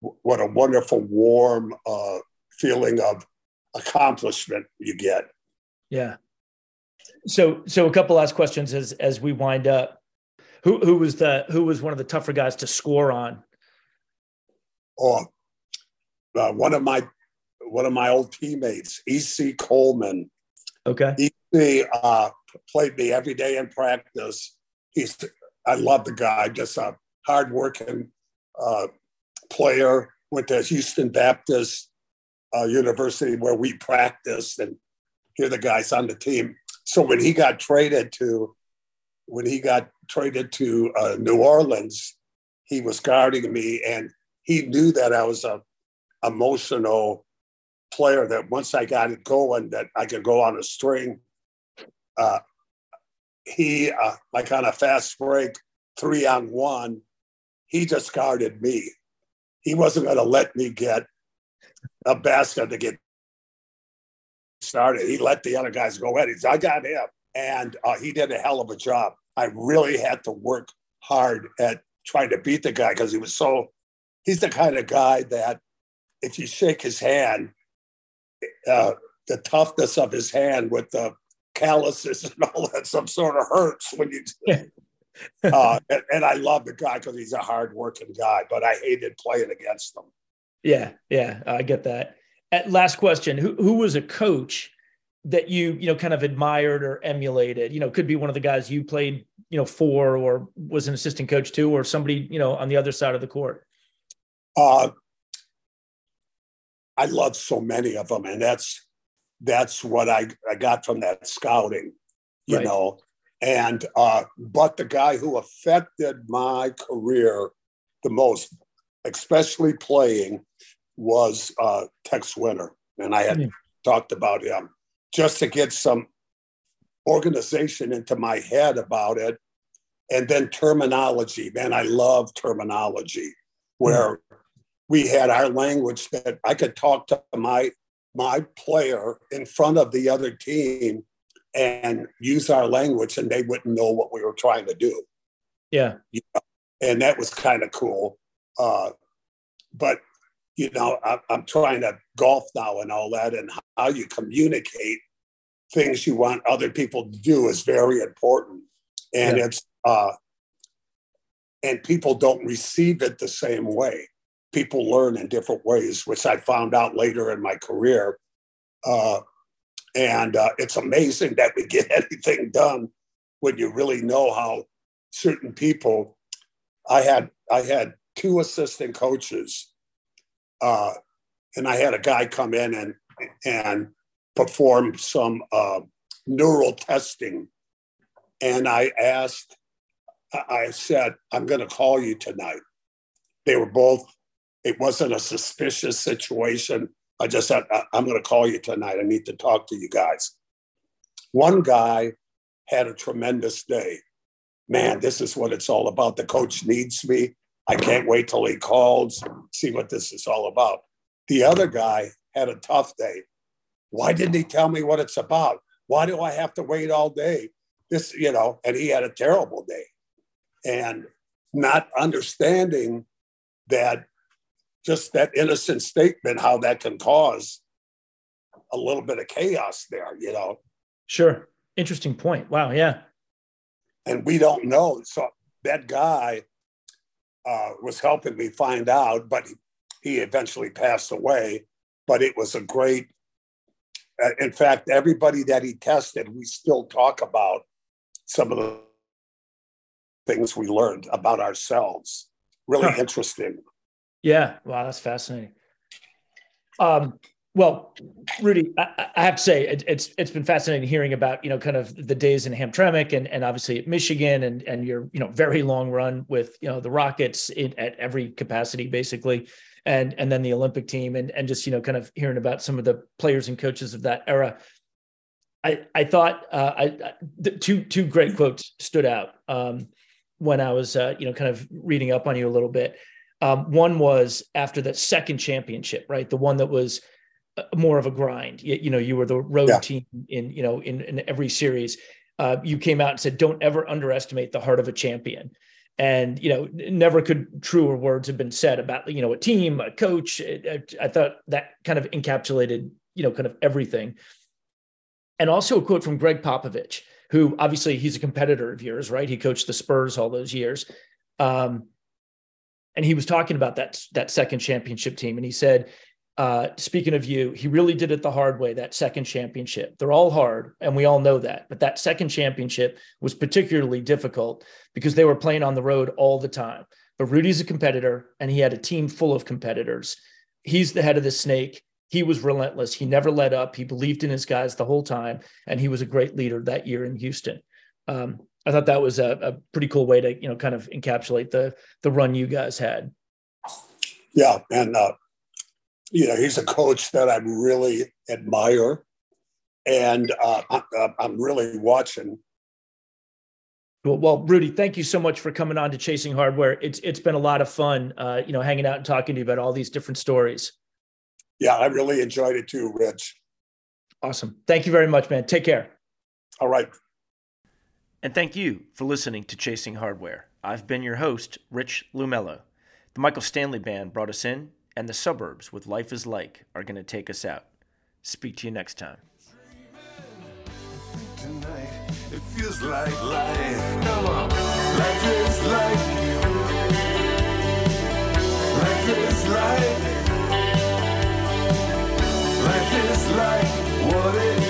what a wonderful, warm uh, feeling of accomplishment you get. Yeah. So, so a couple last questions as as we wind up. Who who was the who was one of the tougher guys to score on? Oh, uh, one of my one of my old teammates, E.C. Coleman. Okay. E.C. Uh, played me every day in practice. He's, I love the guy, just a hardworking uh, player. Went to Houston Baptist uh, University where we practiced, and here the guys on the team. So when he got traded to, when he got traded to uh, New Orleans, he was guarding me, and he knew that I was a emotional player that once I got it going, that I could go on a string. Uh, he, uh, like on a fast break, three on one, he just guarded me. He wasn't going to let me get a basket to get started. He let the other guys go ahead. He said, I got him. And uh, he did a hell of a job. I really had to work hard at trying to beat the guy because he was so, he's the kind of guy that if you shake his hand, uh, the toughness of his hand with the calluses and all that some sort of hurts when you. uh, and, and, I love the guy because he's a hardworking guy, but I hated playing against him. Yeah, yeah, I get that. At last question: Who who was a coach that you you know kind of admired or emulated? You know, could be one of the guys you played you know for, or was an assistant coach to, or somebody you know on the other side of the court. Uh, I love so many of them, and that's that's what I, I got from that scouting, you right. know. And uh, but the guy who affected my career the most, especially playing, was uh, Tex Winter, and I had mm. talked about him just to get some organization into my head about it, and then terminology. Man, I love terminology, where mm. we had our language that I could talk to my my player in front of the other team and use our language and they wouldn't know what we were trying to do. Yeah. Know? And that was kind of cool. Uh, but, you know, I, I'm trying to golf now and all that, and how you communicate things you want other people to do is very important. And yeah. it's, uh, and people don't receive it the same way people learn in different ways, which I found out later in my career. Uh, and uh, it's amazing that we get anything done when you really know how certain people. I had I had two assistant coaches, uh, and I had a guy come in and and perform some uh, neural testing, and I asked, I said, I'm going to call you tonight. They were both it wasn't a suspicious situation. I just said, I'm going to call you tonight. I need to talk to you guys. One guy had a tremendous day. Man, this is what it's all about. The coach needs me. I can't wait till he calls, see what this is all about. The other guy had a tough day. Why didn't he tell me what it's about? Why do I have to wait all day? This, you know, and he had a terrible day. And not understanding that just that innocent statement, how that can cause a little bit of chaos there, you know. Sure. Interesting point. Wow. Yeah. And we don't know. So that guy uh, was helping me find out, but he, he eventually passed away. But it was a great, uh, in fact, everybody that he tested, we still talk about some of the things we learned about ourselves. Really interesting. Yeah. Wow. That's fascinating. Um, well, Rudy, I, I have to say it, it's it's been fascinating hearing about you know kind of the days in Hamtramck and and obviously at Michigan and and your you know very long run with you know the Rockets in, at every capacity basically, and and then the Olympic team and and just you know kind of hearing about some of the players and coaches of that era. I I thought uh, I, two two great quotes stood out um, when I was uh, you know kind of reading up on you a little bit. Um, one was after that second championship, right? The one that was more of a grind. You, you know, you were the road yeah. team in you know in, in every series. Uh, you came out and said, "Don't ever underestimate the heart of a champion." And you know, never could truer words have been said about you know a team, a coach. I, I thought that kind of encapsulated you know kind of everything. And also a quote from Gregg Popovich, who obviously he's a competitor of yours, right? He coached the Spurs all those years. Um, and he was talking about that that second championship team, and he said, uh, speaking of you, he really did it the hard way. That second championship, they're all hard, and we all know that. But that second championship was particularly difficult because they were playing on the road all the time. But Rudy's a competitor, and he had a team full of competitors. He's the head of the snake. He was relentless. He never let up. He believed in his guys the whole time, and he was a great leader that year in Houston. Um, I thought that was a, a pretty cool way to you know kind of encapsulate the the run you guys had. Yeah, and uh, you know, he's a coach that I really admire, and uh, I'm, I'm really watching. Well, well, Rudy, thank you so much for coming on to Chasing Hardware. It's it's been a lot of fun, uh, you know, hanging out and talking to you about all these different stories. Yeah, I really enjoyed it too, Rich. Awesome. Thank you very much, man. Take care. All right. And thank you for listening to Chasing Hardware. I've been your host, Rich Lumello. The Michael Stanley Band brought us in, and the suburbs with Life is Like are going to take us out. Speak to you next time. Life is like what it is.